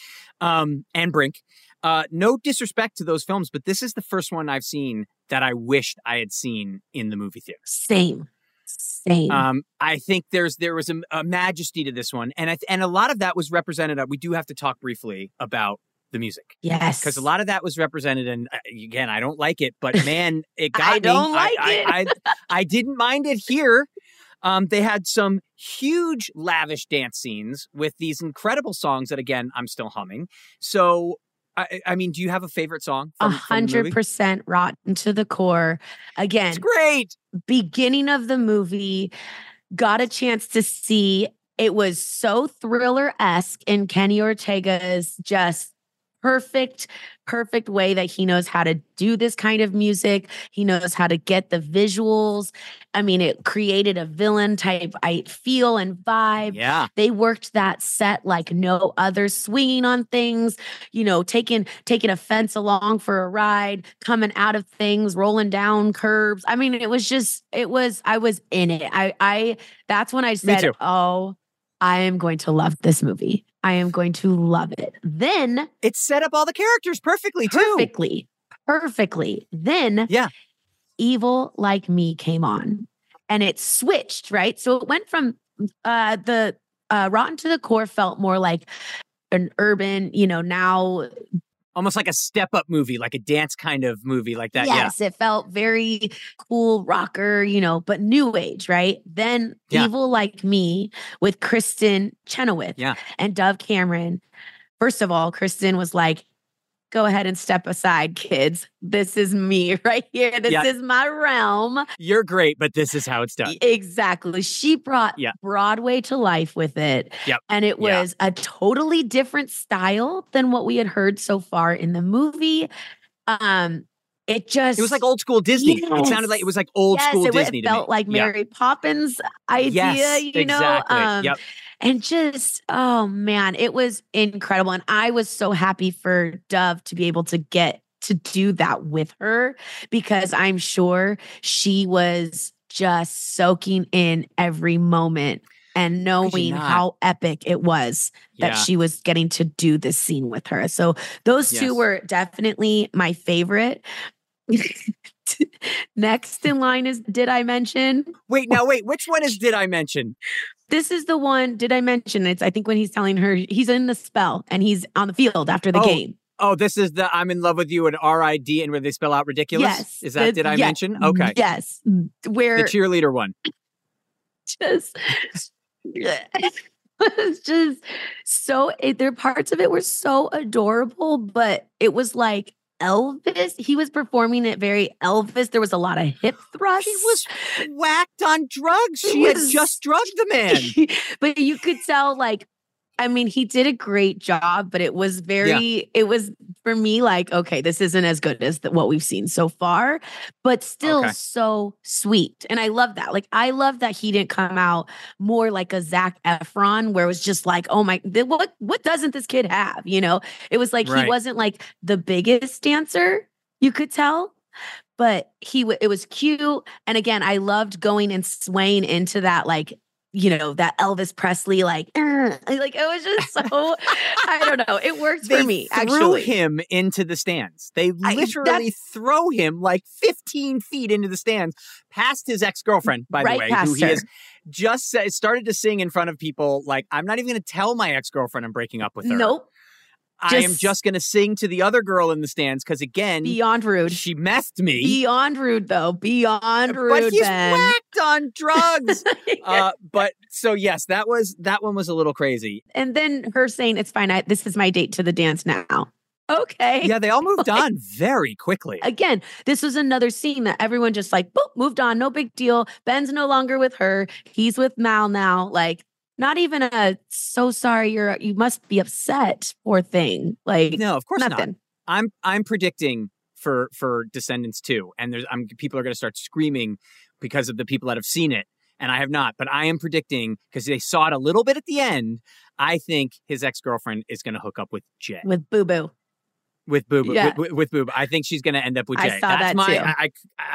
um, and Brink. Uh, no disrespect to those films, but this is the first one I've seen that I wished I had seen in the movie theater. same, same. Um, I think there's there was a, a majesty to this one, and I and a lot of that was represented. We do have to talk briefly about the music yes, because a lot of that was represented. And uh, again, I don't like it, but man, it [laughs] got I don't like I, it. I, I, I didn't mind it here. Um, they had some huge lavish dance scenes with these incredible songs that again I'm still humming. So. I, I mean, do you have a favorite song? A From, from the hundred percent rotten to the core. Again, It's great. beginning of the movie, got a chance to see. It was so thriller esque in Kenny Ortega's just perfect, perfect way that he knows how to do this kind of music. He knows how to get the visuals. I mean, it created a villain type I feel and vibe. Yeah. They worked that set like no other, swinging on things, you know, taking taking a fence along for a ride, coming out of things, rolling down curbs. I mean, it was just, it was, I was in it. I, I, that's when I said, oh, I am going to love this movie. I am going to love it. Then It set up all the characters perfectly too. perfectly, perfectly. Then Yeah. Evil Like Me came on and it switched, right? So it went from uh the uh Rotten to the Core felt more like an urban, you know, now Almost like a step up movie, like a dance kind of movie, like that. yes, it felt very cool rocker, you know, but new age, right? Then Yeah. Evil Like Me with Kristin Chenoweth Yeah. and Dove Cameron. First of all, Kristen was like go ahead and step aside, kids. This is me [laughs] right here. This Yeah. is my realm. You're great, but this is how it's done. Exactly. She brought Yeah. Broadway to life with it. Yep. And it Yeah. was a totally different style than what we had heard so far in the movie. Um, it just It was like old school Disney. It sounded like it was like old yes, school it, Disney It felt like Yeah. Mary Poppins idea, Yes, you know. exactly. Um, Yep. And just oh man, it was incredible, and I was so happy for Dove to be able to get to do that with her because I'm sure she was just soaking in every moment and knowing how epic it was that Yeah. she was getting to do this scene with her. So those two were definitely my favorite. [laughs] Next in line is Did I Mention? Wait, now wait, which one is did I mention? This is the one, Did I Mention? It's, I think, when he's telling her he's in the spell and he's on the field after the Oh, game. Oh, this is the I'm in love with you and R I D and where they spell out ridiculous. Yes. Is that the- did I yeah, mention? Okay. Yes. Where the cheerleader one. just it's [laughs] just so it, there parts of it were so adorable but it was like elvis he was performing it very elvis there was a lot of hip thrusts She was whacked on drugs. She had just drugged the man. [laughs] but you could tell like I mean, he did a great job, but it was very, it was for me like, okay, this isn't as good as the, what we've seen so far, but still Okay. so sweet. And I love that. Like, I love that he didn't come out more like a Zac Efron, where it was just like, oh my, what, what doesn't this kid have? You know, it was like Right. he wasn't like the biggest dancer, you could tell. But he, w- it was cute, and again, I loved going and swaying into that, like you know, that Elvis Presley, like, [laughs] like it was just so. I don't know. It works They for me. threw Actually, him into the stands. They literally that's- throw him like 15 feet into the stands, past his ex girlfriend, by Right the way, who he her. has just started to sing in front of people. Like, I'm not even going to tell my ex girlfriend I'm breaking up with her. nope. I am just- just going to sing to the other girl in the stands because again, Beyond rude. she messed me. Beyond rude, though. Beyond rude. but he's Ben. whacked on drugs. [laughs] uh, but so yes, that was that one was a little crazy. and then her saying, "It's fine. I, this is my date to the dance now." Okay. Yeah, they all moved [laughs] Like, on very quickly. Again, this was another scene that everyone just like, boop, moved on. No big deal. Ben's no longer with her. He's with Mal now. Like, not even a so sorry. You're you must be upset. Poor thing. Like, No, of course nothing. not. I'm I'm predicting for for Descendants 2 and there's I'm people are going to start screaming because of the people that have seen it and I have not, but I am predicting because they saw it a little bit at the end. I think his ex-girlfriend is going to hook up with Jay. with Booboo. With Boob, Yeah. with, with, Boob. I think she's going to end up with Jay. I saw That's that my, too. I, I,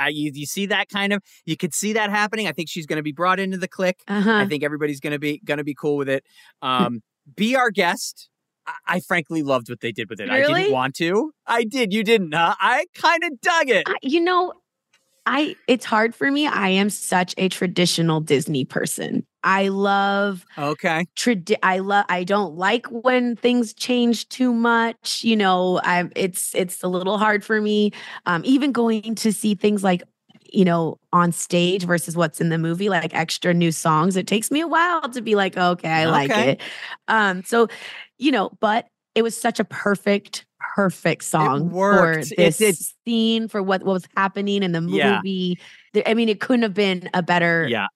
I- you, you see that kind of, you could see that happening. I think she's going to be brought into the clique. Uh-huh. I think everybody's going to be, going to be cool with it. Um, be our guest. I, frankly loved what they did with it. I didn't want to. I did. You didn't. Huh? I kind of dug it. You know, I it's hard for me. I am such a traditional Disney person. I love Okay. tradi- I love I don't like when things change too much. You know, I it's it's a little hard for me. Um, even going to see things like you know on stage versus what's in the movie like extra new songs it takes me a while to be like okay i like it um so you know but it was such a perfect perfect song for worked. It this scene for what, what was happening in the movie There- i mean it couldn't have been a better Yeah.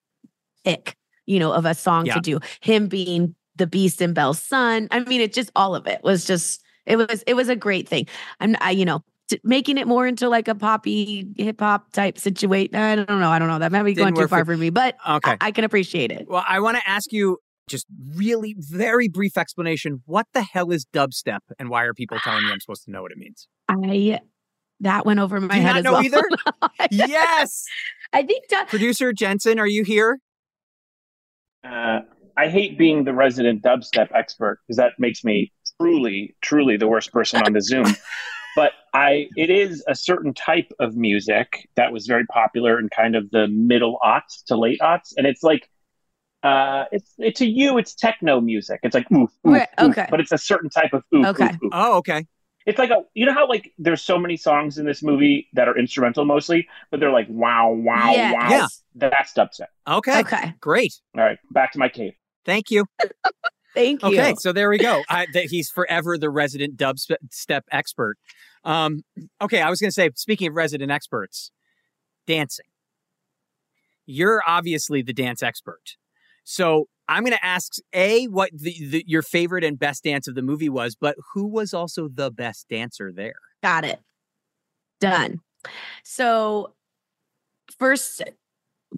pick, you know, of a song Yeah. to do. Him being the Beast and Belle's son. I mean, it just all of it was just it was it was a great thing. I'm I, you know t- making it more into like a poppy hip hop type situation. I don't know. I don't know. That might be Didn't going too far for- for me, but Okay. I, I can appreciate it. Well, I want to ask you just really very brief explanation. What the hell is dubstep and why are people telling me I'm supposed to know what it means? I that went over my Do you head not as know well. either? [laughs] yes. [laughs] I think that Producer Jensen, are you here? Uh, I hate being the resident dubstep expert because that makes me truly, truly the worst person on the Zoom. [laughs] But I, it is a certain type of music that was very popular in kind of the middle aughts to late aughts, and it's like, uh, it's it, to you, it's techno music. It's like oof, oof, Right, oof, okay. but it's a certain type of oof, Okay. oof, oof. Oh, okay. It's like a, you know how like there's so many songs in this movie that are instrumental mostly, but they're like wow, wow, Yes. wow. Yeah. That's dubstep. Okay. okay. Great. All right, back to my cave. Thank you. [laughs] Thank you. Okay, so there we go. I, that he's forever the resident dubstep expert. Um, okay, I was going to say, speaking of resident experts, dancing. You're obviously the dance expert. So I'm going to ask a what the, the, your favorite and best dance of the movie was, but who was also the best dancer there? Got it. Done. So first,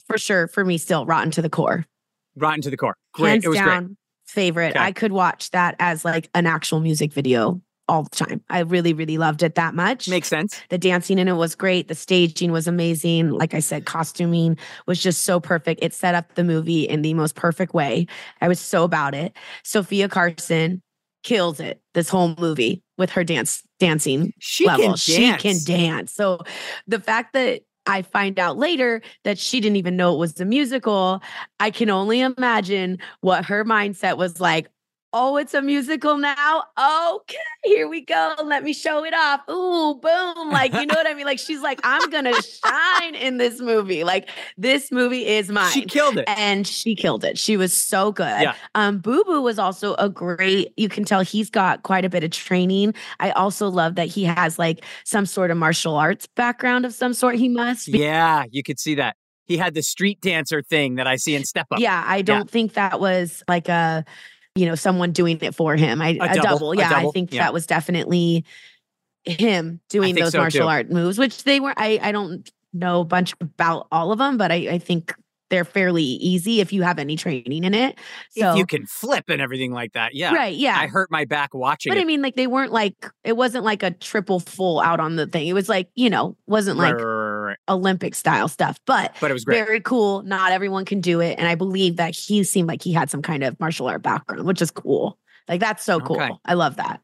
for sure, for me, still rotten to the core. Rotten to the core. Great. Hands it was down, great. favorite. Okay. I could watch that as like an actual music video all the time. I really, really loved it that much. Makes sense. The dancing in it was great. The staging was amazing. Like I said, costuming was just so perfect. It set up the movie in the most perfect way. I was so about it. Sofia Carson kills it this whole movie with her dance dancing She level. can She can dance. dance. So the fact that I find out later that she didn't even know it was a musical, I can only imagine what her mindset was like. Oh, it's a musical now. Okay, here we go. Let me show it off. Ooh, boom. Like, you know what I mean? Like, she's like, I'm going to shine in this movie. Like, this movie is mine. She killed it. And she killed it. She was so good. Yeah. Um, Booboo was also a great, you can tell he's got quite a bit of training. I also love that he has like some sort of martial arts background of some sort. He must. be- Yeah, you could see that. He had the street dancer thing that I see in Step Up. Yeah, I don't think that was like a, you know, someone doing it for him. I, A a, double, double. a Yeah, double, I think yeah. that was definitely him doing those so, martial too. art moves, which they were. I I don't know a bunch about all of them, but I, I think they're fairly easy if you have any training in it. So if you can flip and everything like that. Yeah. Right, yeah. I hurt my back watching But it. I mean, like they weren't like it wasn't like a triple full out on the thing. It was like you know wasn't like right. Olympic style stuff, but But it was great. very cool. Not everyone can do it, and I believe that he seemed like he had some kind of martial art background, which is cool. Like that's so cool. Okay. I love that.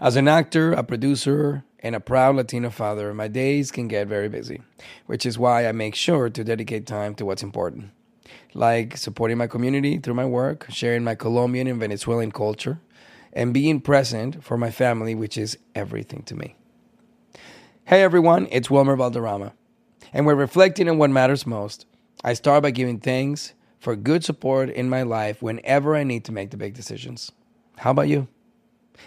As an actor, a producer, and a proud Latino father, my days can get very busy, which is why I make sure to dedicate time to what's important, like supporting my community through my work, sharing my Colombian and Venezuelan culture, and being present for my family, which is everything to me. Hey everyone, it's Wilmer Valderrama, and we're reflecting on what matters most. I start by giving thanks for good support in my life whenever I need to make the big decisions. How about you?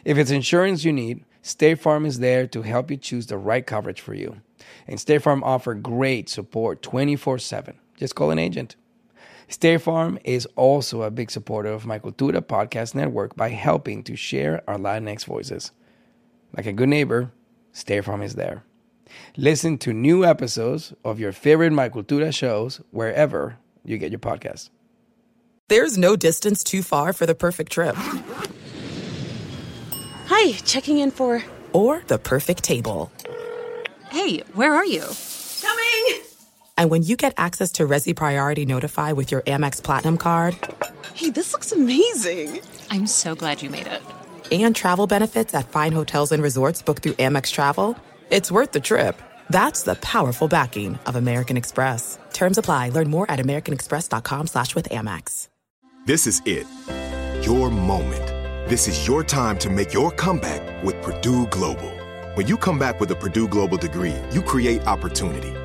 If it's insurance you need, State Farm is there to help you choose the right coverage for you. And State Farm offer great support 24/7. Just call an agent. State Farm is also a big supporter of my Cultura podcast network by helping to share our Latinx voices. Like a good neighbor, State Farm is there. Listen to new episodes of your favorite My Cultura shows wherever you get your podcasts. There's no distance too far for the perfect trip. Hi, checking in for. Or the perfect table. Hey, where are you? Coming! And when you get access to Resy Priority Notify with your Amex Platinum card Hey, this looks amazing. I'm so glad you made it. and travel benefits at fine hotels and resorts booked through Amex Travel, it's worth the trip. That's the powerful backing of American Express. Terms apply. Learn more at americanexpress.com slash with Amex. This is it. Your moment. This is your time to make your comeback with Purdue Global. When you come back with a Purdue Global degree, you create opportunity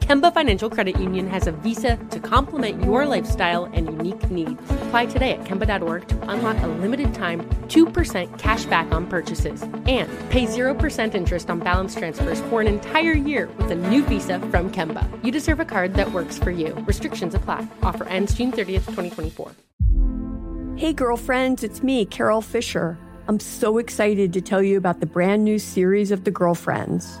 Kemba Financial Credit Union has a visa to complement your lifestyle and unique needs. Apply today at Kemba.org to unlock a limited time 2% cash back on purchases and pay 0% interest on balance transfers for an entire year with a new visa from Kemba. You deserve a card that works for you. Restrictions apply. Offer ends June 30th, 2024. Hey, girlfriends, it's me, Carole Fisher. I'm so excited to tell you about the brand new series of The Girlfriends.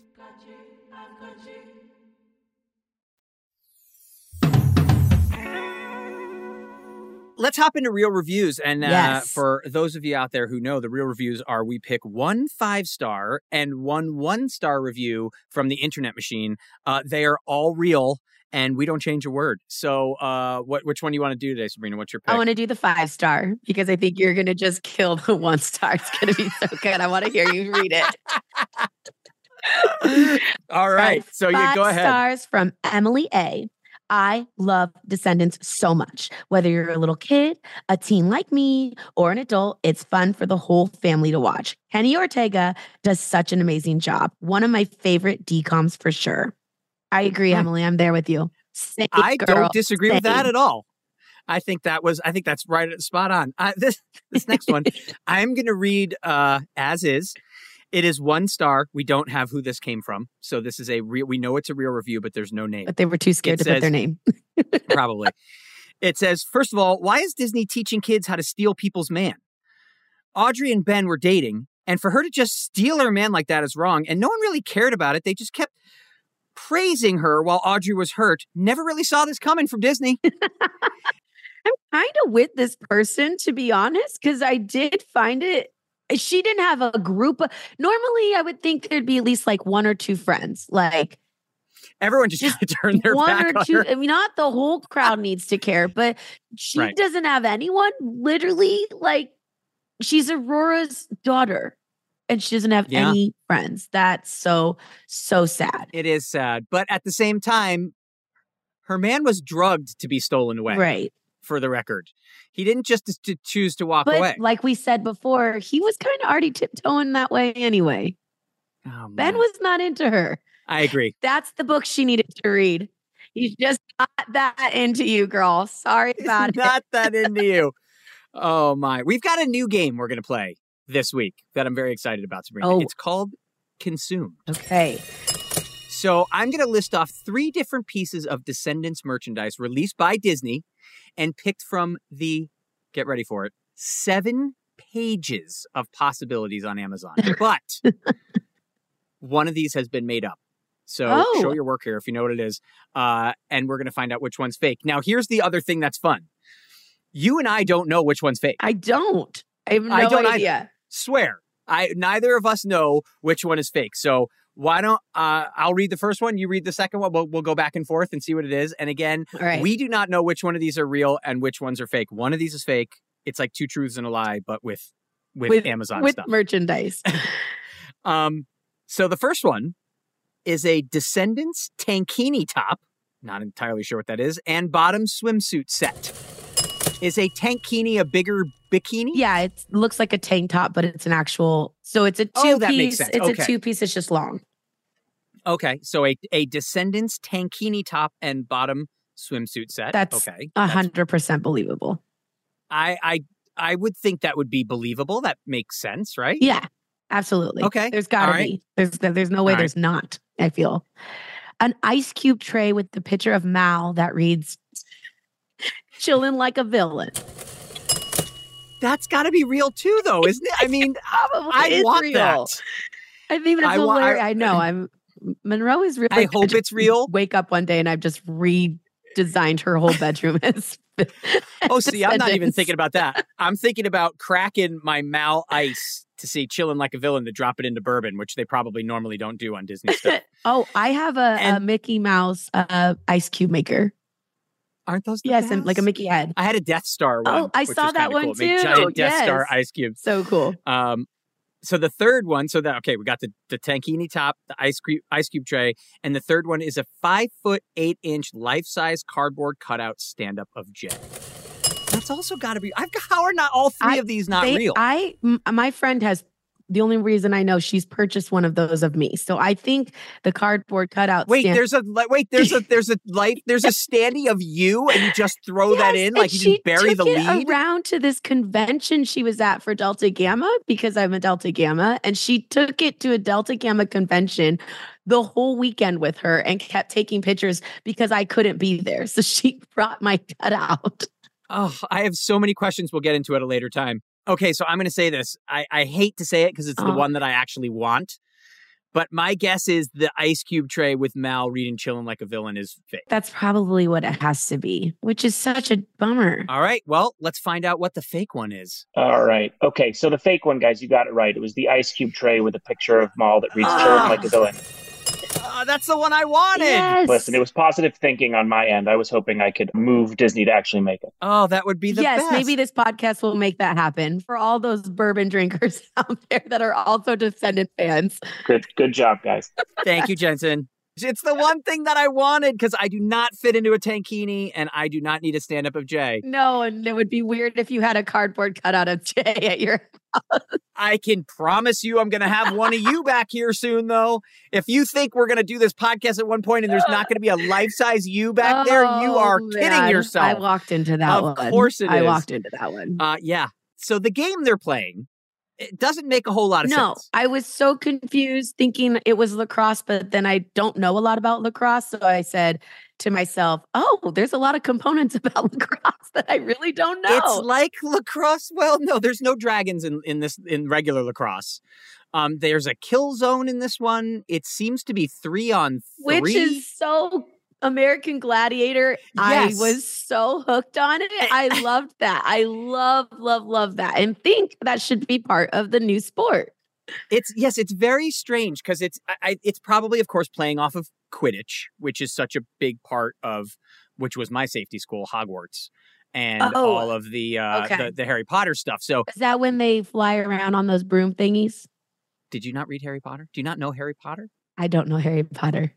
Let's hop into real reviews. And uh, Yes. for those of you out there who know, the real reviews are we pick one five star and one one star review from the internet machine. Uh, they are all real. And we don't change a word. So, uh, what which one do you want to do today, Sabrina? What's your pick? I want to do the five star because I think you're going to just kill the one star. It's going to be so good. I want to hear you read it. [laughs] All right. So you go ahead. stars from Emily A. I love Descendants so much. Whether you're a little kid, a teen like me, or an adult, it's fun for the whole family to watch. Kenny Ortega does such an amazing job. One of my favorite DCOMs for sure. I agree, Emily. I'm there with you. Same, I girl, don't disagree with that at all. I think that was I think that's right spot on. Uh, this this next one, [laughs] I'm going to read uh, as is. It is one star. We don't have who this came from, so this is a real. We know it's a real review, but there's no name. But they were too scared It to put their name. [laughs] Probably. It says, first of all, why is Disney teaching kids how to steal people's man? Audrey and Ben were dating, and for her to just steal her man like that is wrong, and no one really cared about it. They just kept praising her while Audrey was hurt. Never really saw this coming from Disney. [laughs] I'm kind of with this person, to be honest, because I did find it. She didn't have a group. Normally, I would think there'd be at least like one or two friends, like Everyone just, of turned their one or on two. her. I mean, not the whole crowd [laughs] needs to care, but she Right. doesn't have anyone. Literally, like she's Aurora's daughter, and she doesn't have Yeah. any friends. That's so so sad. It is sad, but at the same time, her man was drugged to be stolen away. Right. For the record, he didn't just to, choose to walk But away. like we said before, he was kind of already tiptoeing that way anyway. Oh, Ben was not into her. I agree. That's the book she needed to read. He's just not that into you, girl. Sorry about it. Not that into [laughs] you. Oh my! We've got a new game we're going to play this week that I'm very excited about, Sabrina. Oh. It's called Consumed. Okay. So I'm going to list off three different pieces of Descendants merchandise released by Disney and picked from the, get ready for it, seven pages of possibilities on Amazon. [laughs] But one of these has been made up. So Oh. show your work here if you know what it is. Uh, and we're going to find out which one's fake. Now, here's the other thing that's fun. You and I don't know which one's fake. I don't. I have no I don't either. idea. Swear. I neither of us know which one is fake. So why don't uh, I'll read the first one, you read the second one. We'll, we'll go back and forth and see what it is. And again, right. we do not know which one of these are real and which ones are fake. One of these is fake. It's like two truths and a lie, but with with, Amazon with stuff. merchandise. [laughs] [laughs] Um, so the first one is a Descendants tankini top. Not entirely sure what that is, and bottom swimsuit set. Is a tankini a bigger bikini? yeah, it looks like a tank top, but it's an actual. So it's a two Oh, that makes piece. sense. It's Okay. a two piece. It's just long. Okay, so a, a Descendants tankini top and bottom swimsuit set. That's okay. a hundred percent believable. I I I would think that would be believable. That makes sense, right? Yeah, absolutely. Okay, There's got to all right. be. There's there's no way All right. there's not. I feel an ice cube tray with the picture of Mal that reads "chilling like a villain." That's got to be real too, though, isn't it? I [laughs] mean, I want real. that. I think that's I I- I know. I'm Monroe is real. I hope it's real. [laughs] Wake up one day and I've just redesigned her whole bedroom [laughs] as. Oh, see, I'm not even thinking about that. I'm thinking about cracking my Mal ice to see chilling like a villain to drop it into bourbon, which they probably normally don't do on Disney stuff. Oh, I have a, a Mickey Mouse uh, ice cube maker. Aren't those? Yes, and like a? Mickey head. I had a Death Star one. Oh, I saw that one cool. Too. Giant Death Star ice cubes. So cool. Um, so the third one, so that okay, we got the the tankini top, the ice cube ice cube tray, and the third one is a five foot eight inch life size cardboard cutout stand up of Jay. That's also got to be. I've how are not all three I- of these not they- real? I m- my friend has the only reason I know she's purchased one of those of me. So I think the cardboard cutout. Wait, stand- there's a wait. There's a there's a life. There's a [laughs] standee of you, and you just throw that in like you just bury the lead. around to this convention she was at for Delta Gamma because I'm a Delta Gamma, and she took it to a Delta Gamma convention the whole weekend with her and kept taking pictures because I couldn't be there. So she [laughs] brought my cutout. Oh, I have so many questions. We'll get into at a later time. Okay, so I'm going to say this. I, I hate to say it because it's the Uh-huh. one that I actually want. But my guess is the ice cube tray with Mal reading chilling like a villain is fake. That's probably what it has to be, which is such a bummer. All right, well, let's find out what the fake one is. All right. Okay. So the fake one, guys, you got it right. It was the ice cube tray with a picture of Mal that reads "Chilling like a villain." Oh, that's the one I wanted. Listen, it was positive thinking on my end. I was hoping I could move Disney to actually make it. Oh, that would be the yes, best. maybe this podcast will make that happen for all those bourbon drinkers [laughs] out there that are also Descendant fans. Good, good job, guys. Thank you, Jensen. It's the one thing that I wanted because I do not fit into a tankini and I do not need a stand up of Jay. No, and it would be weird if you had a cardboard cutout of Jay [laughs] at your house. I can promise you I'm going to have one of you [laughs] back here soon, though. If you think we're going to do this podcast at one point and there's not [laughs] going to be a life size you back there, you Oh, are kidding man. yourself. I walked into that Of one. course it I is. walked into that one. Uh, yeah. So the game they're playing, it doesn't make a whole lot of No, sense. No, I was so confused thinking it was lacrosse, but then I don't know a lot about lacrosse. So I said to myself, oh, there's a lot of components [laughs] about lacrosse that I really don't know. It's like lacrosse. Well, no, there's no dragons in, in this in regular lacrosse. Um, there's a kill zone in this one. It seems to be three on three. which is so American Gladiator. Yes. I was so hooked on it. I loved that. I love, love, love that, and think that should be part of the new sport. It's yes, it's very strange because it's I, it's probably of course playing off of Quidditch, which is such a big part of which was my safety school, Hogwarts, and Oh, all of the uh, okay. the, the Harry Potter stuff. So, Is that when they fly around on those broom thingies? did you not read Harry Potter? Do you not know Harry Potter? I don't know Harry Potter.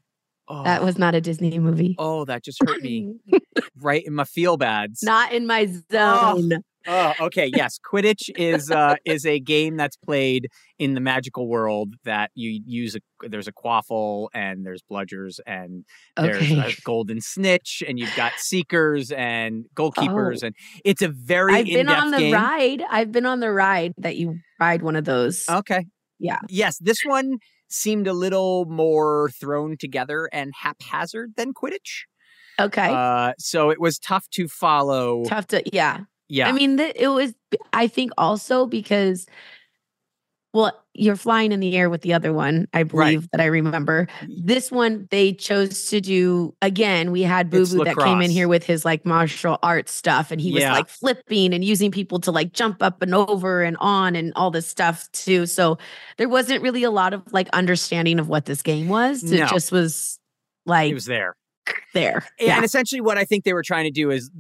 Oh, That was not a Disney movie. oh, that just hurt me [laughs] right in my feel bads. Not in my zone. Oh, okay. [laughs] Yes, Quidditch is uh, is a game that's played in the magical world that you use. A, there's a quaffle and there's bludgers and there's Okay. a golden snitch and you've got seekers and goalkeepers Oh. and it's a very I've been on the game. ride. I've been on the ride that you ride one of those. Okay. Yeah. Yes, this one seemed a little more thrown together and haphazard than Quidditch. Okay. Uh, so it was tough to follow. Tough to yeah. Yeah. I mean, th- it was. I think also because, well, you're flying in the air with the other one. I believe that I remember. This one they chose to do again. We had Boo Boo that came in here with his like martial arts stuff, and he was like flipping and using people to like jump up and over and on and all this stuff too. So there wasn't really a lot of like understanding of what this game was. It No. just was like it was there. there. And Yeah. essentially, what I think they were trying to do is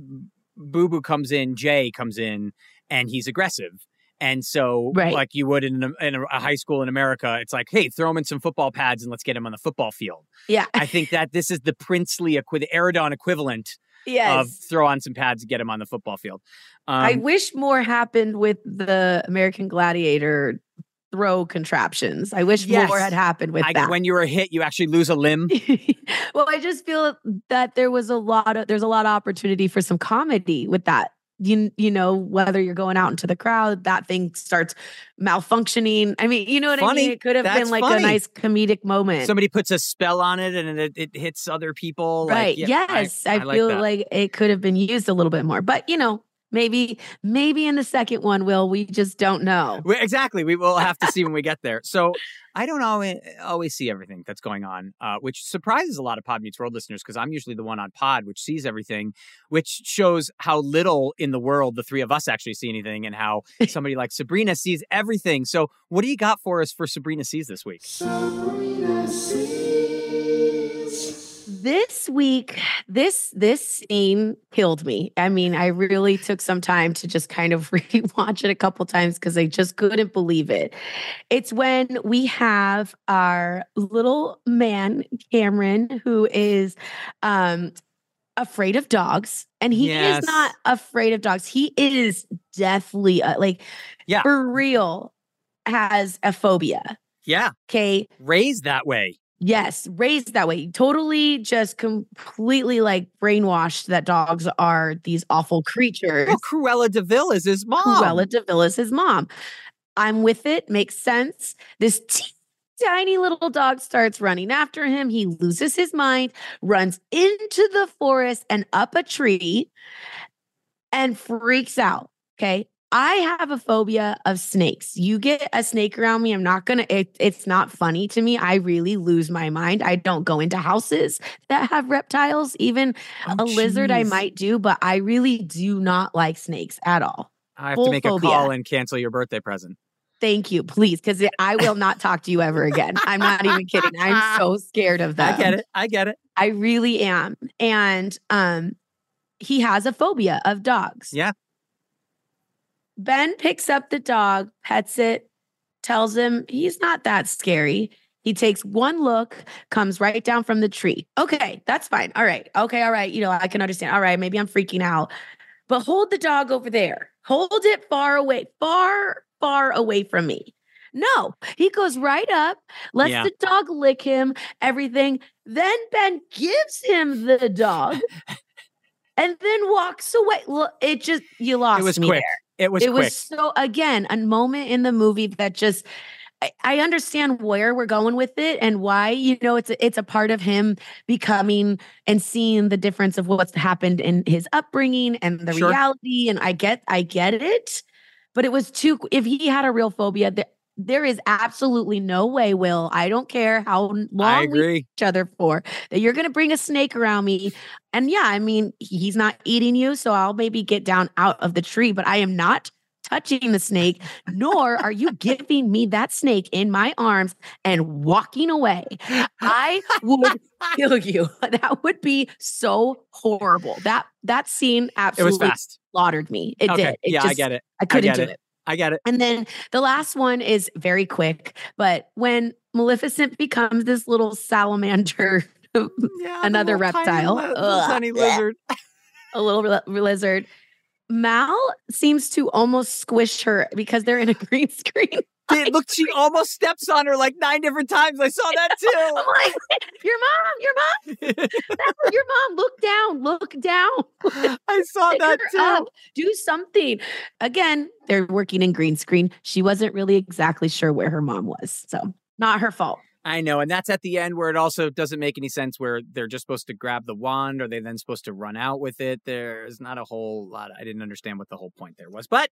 Boo Boo comes in, Jay comes in, and he's aggressive. And so, Right. like you would in, a, in a high school in America, it's like, hey, throw him in some football pads and let's get him on the football field. Yeah. I think that this is the princely, equi- the Auradon equivalent of throw on some pads and get him on the football field. Um, I wish more happened with the American Gladiator throw contraptions. I wish Yes. more had happened with I- that. when you were hit, you actually lose a limb. [laughs] well, I just feel that there was a lot of there's a lot of opportunity for some comedy with that you you know whether you're going out into the crowd, that thing starts malfunctioning. I mean, you know what Funny. I mean? It could have That's been like funny. a nice comedic moment. Somebody puts a spell on it and it, it hits other people. like, right. yeah, yes. I, like feel that. like it could have been used a little bit more. But you know, maybe maybe in the second one, Will, we just don't know. We- exactly. We will have to see when we get there. So I don't always always see everything that's going on, uh, which surprises a lot of Pod Meets World listeners because I'm usually the one on Pod which sees everything, which shows how little in the world the three of us actually see anything, and how [laughs] somebody like Sabrina sees everything. So what do you got for us for Sabrina sees this week? This week, this this scene killed me. I mean, I really took some time to just kind of [laughs] rewatch it a couple times because I just couldn't believe it. It's when we have our little man, Cameron, who is um afraid of dogs. And he Yes. is not afraid of dogs. He is deathly uh, like Yeah. for real has a phobia. Yeah, Okay. raised that way. Yes, raised that way. Totally just completely like brainwashed that dogs are these awful creatures. Well, Cruella de Vil is his mom. Cruella de Vil is his mom. I'm with it. Makes sense. This teeny tiny little dog starts running after him. He loses his mind, runs into the forest and up a tree and freaks out. Okay. I have a phobia of snakes. You get a snake around me, I'm not gonna, it, it's not funny to me. I really lose my mind. I don't go into houses that have reptiles. Even Oh, a lizard, I might do, but I really do not like snakes at all. I have Full to make phobia. a call and cancel your birthday present. Thank you, please, because I will not talk to you ever again. I'm not even kidding. I'm [laughs] so scared of that. I get it. I get it. I really am. And um, he has a phobia of dogs. Yeah. Ben picks up the dog, pets it, tells him he's not that scary. He takes one look, comes right down from the tree. Okay, that's fine. All right. Okay, all right. You know, I can understand. All right, maybe I'm freaking out. But hold the dog over there. Hold it far away, far, far away from me. No, he goes right up, lets Yeah. the dog lick him, everything. Then Ben gives him the dog [laughs] and then walks away. Look, it just, you lost It was me quick. there It was it quick. was so again a moment in the movie that just I, I understand where we're going with it and why you know it's a, it's a part of him becoming and seeing the difference of what's happened in his upbringing and the Sure. reality and I get I get it but it was too if he had a real phobia there, there is absolutely no way will I don't care how long we each other for that you're going to bring a snake around me. And yeah i mean he's not eating you so i'll maybe get down out of the tree but i am not touching the snake nor are you giving me that snake in my arms and walking away. I would [laughs] kill you. [laughs] That would be so horrible. That that scene absolutely slaughtered me. It okay. did. It yeah, I get it. i couldn't get do it. it I get it. and then the last one is very quick, but when Maleficent becomes this little salamander, Yeah, another the little tiny reptile, li- tiny lizard. [laughs] a little li- lizard, Mal seems to almost squish her because they're in a [laughs] green screen. Dude, look, she almost steps on her like nine different times. I saw that [laughs] too. I'm like, your mom, your mom, [laughs] that's your mom. Look down, look down. [laughs] I saw Pick that too. up. Do something. Again, they're working in green screen. She wasn't really exactly sure where her mom was. So, not her fault. I know, and that's at the end where it also doesn't make any sense where they're just supposed to grab the wand. Are they then supposed to run out with it? There's not a whole lot. I didn't understand what the whole point there was, but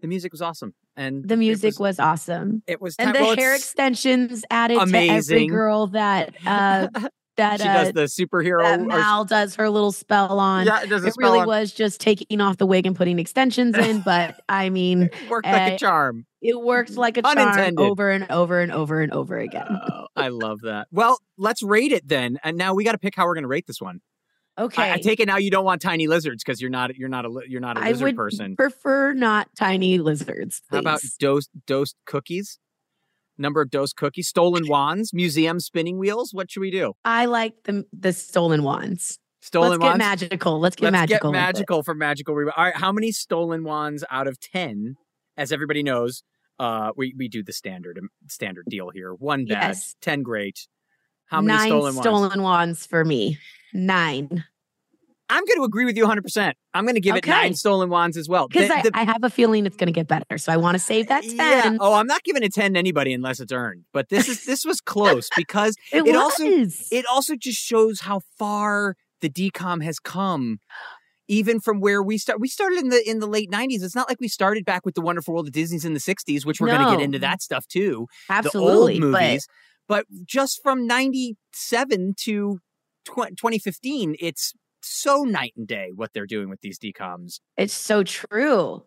the music was awesome, and The music was, was, awesome. it was And the well, hair extensions added to every amazing. girl that uh [laughs] that she uh, does the superhero. that or- Mal does her little spell on. Yeah, it does a it really on. was just taking off the wig and putting extensions in, [laughs] but I mean, it worked like uh, a charm. it worked like a charm over and over and over and over again. Oh, I love that. Well, let's rate it then, and now we got to pick how we're going to rate this one. Okay, I, I take it now you don't want tiny lizards because you're not you're not a you're not a I lizard would person. prefer not tiny lizards. How about dose dosed dosed cookies? Number of dose cookies, stolen wands, museum spinning wheels. What should we do? I like the the stolen wands. Stolen Let's wands. get magical. Let's get Let's magical. get magical for magical. Re- All right, how many stolen wands out of ten? As everybody knows, uh, we we do the standard um, standard deal here. One bad, Yes. ten great. How many Nine stolen wands? stolen wands for me. Nine. I'm going to agree with you 100%. I'm going to give Okay. it nine stolen wands as well. Because I, I have a feeling it's going to get better. So I want to save that 10. yeah. Oh, I'm not giving a 10 to anybody unless it's earned. But this is this was close [laughs] because It also was. it also just shows how far the DCOM has come even from where we start we started in the in the late 90s it's not like we started back with the wonderful world of disney's in the 60s which we're going to get into that stuff too Absolutely, the old but- but, just from 97 to tw- 2015 it's so night and day what they're doing with these DCOMs It's so true.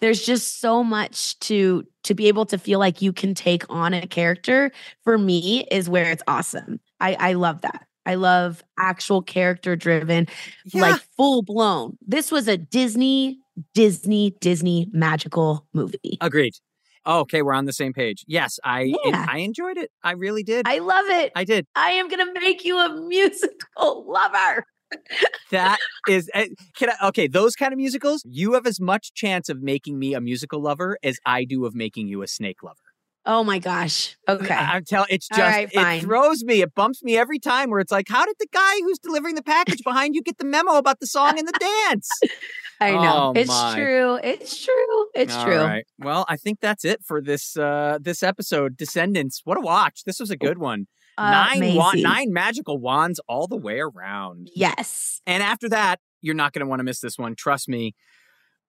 There's just so much to to be able to feel like you can take on a character. For me, is where it's awesome. I I love that. I love actual character driven, like full blown. This was a Disney, Disney, Disney magical movie. agreed oh, okay we're on the same page yes i Yeah. i enjoyed it i really did I love it. i did I am gonna make you a musical lover. [laughs] That is, eh, can I, okay. Those kind of musicals, you have as much chance of making me a musical lover as I do of making you a snake lover. Oh my gosh. Okay. I, am telling, it's just, right, it fine. throws me, it bumps me every time. Where it's like, how did the guy who's delivering the package behind you get the memo about the song and the dance? [laughs] I know. Oh, it's my. true. It's true. It's All true. right. Well, I think that's it for this uh this episode. Descendants. What a watch! This was a good one. Nine wa- nine magical wands all the way around. Yes. And after that, you're not going to want to miss this one. Trust me.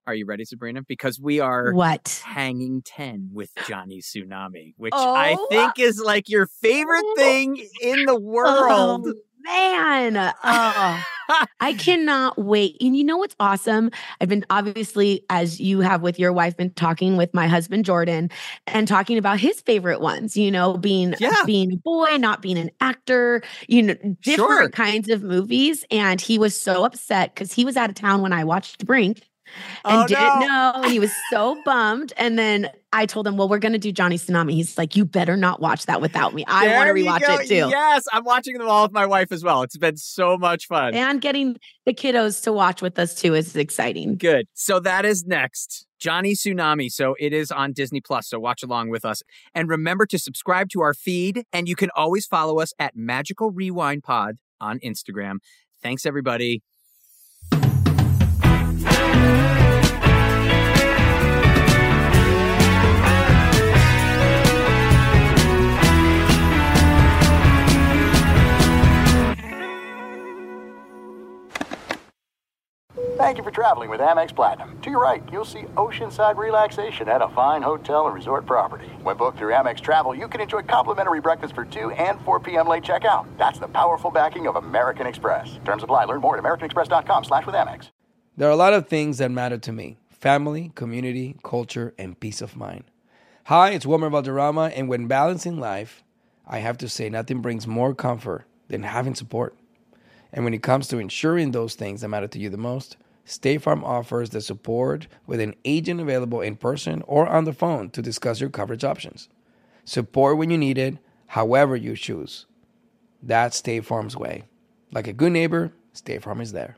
Are you ready, Sabrina? Because we are What? hanging 10 with Johnny Tsunami, which I Oh. Uh, think is like your favorite oh. thing in the world. Oh, man. Oh, I [laughs] cannot wait. And you know what's awesome? I've been obviously, as you have with your wife, been talking with my husband Jordan and talking about his favorite ones, you know, being being a boy, not being an actor, you know, different Sure. kinds of movies. And he was so upset because he was out of town when I watched Brink. Oh, and Oh, didn't no. know, and he was so [laughs] bummed. And then I told him, "Well, we're going to do Johnny Tsunami." He's like, "You better not watch that without me. I want to rewatch it too." Yes, I'm watching them all with my wife as well. It's been so much fun. And getting the kiddos to watch with us too is exciting. Good. So that is next. Johnny Tsunami. So it is on Disney Plus. So watch along with us. And remember to subscribe to our feed. And you can always follow us at Magical Rewind Pod on Instagram. Thanks, everybody. Thank you for traveling with Amex Platinum. To your right, you'll see oceanside relaxation at a fine hotel and resort property. When booked through Amex Travel, you can enjoy complimentary breakfast for 2 and 4 p.m. late checkout. That's the powerful backing of American Express. Terms apply. Learn more at americanexpress.com slash with Amex. There are a lot of things that matter to me family, community, culture, and peace of mind. Hi, it's Wilmer Valderrama, and when balancing life, I have to say nothing brings more comfort than having support. And when it comes to ensuring those things that matter to you the most, State Farm offers the support with an agent available in person or on the phone to discuss your coverage options. Support when you need it, however you choose. That's State Farm's way. Like a good neighbor, State Farm is there.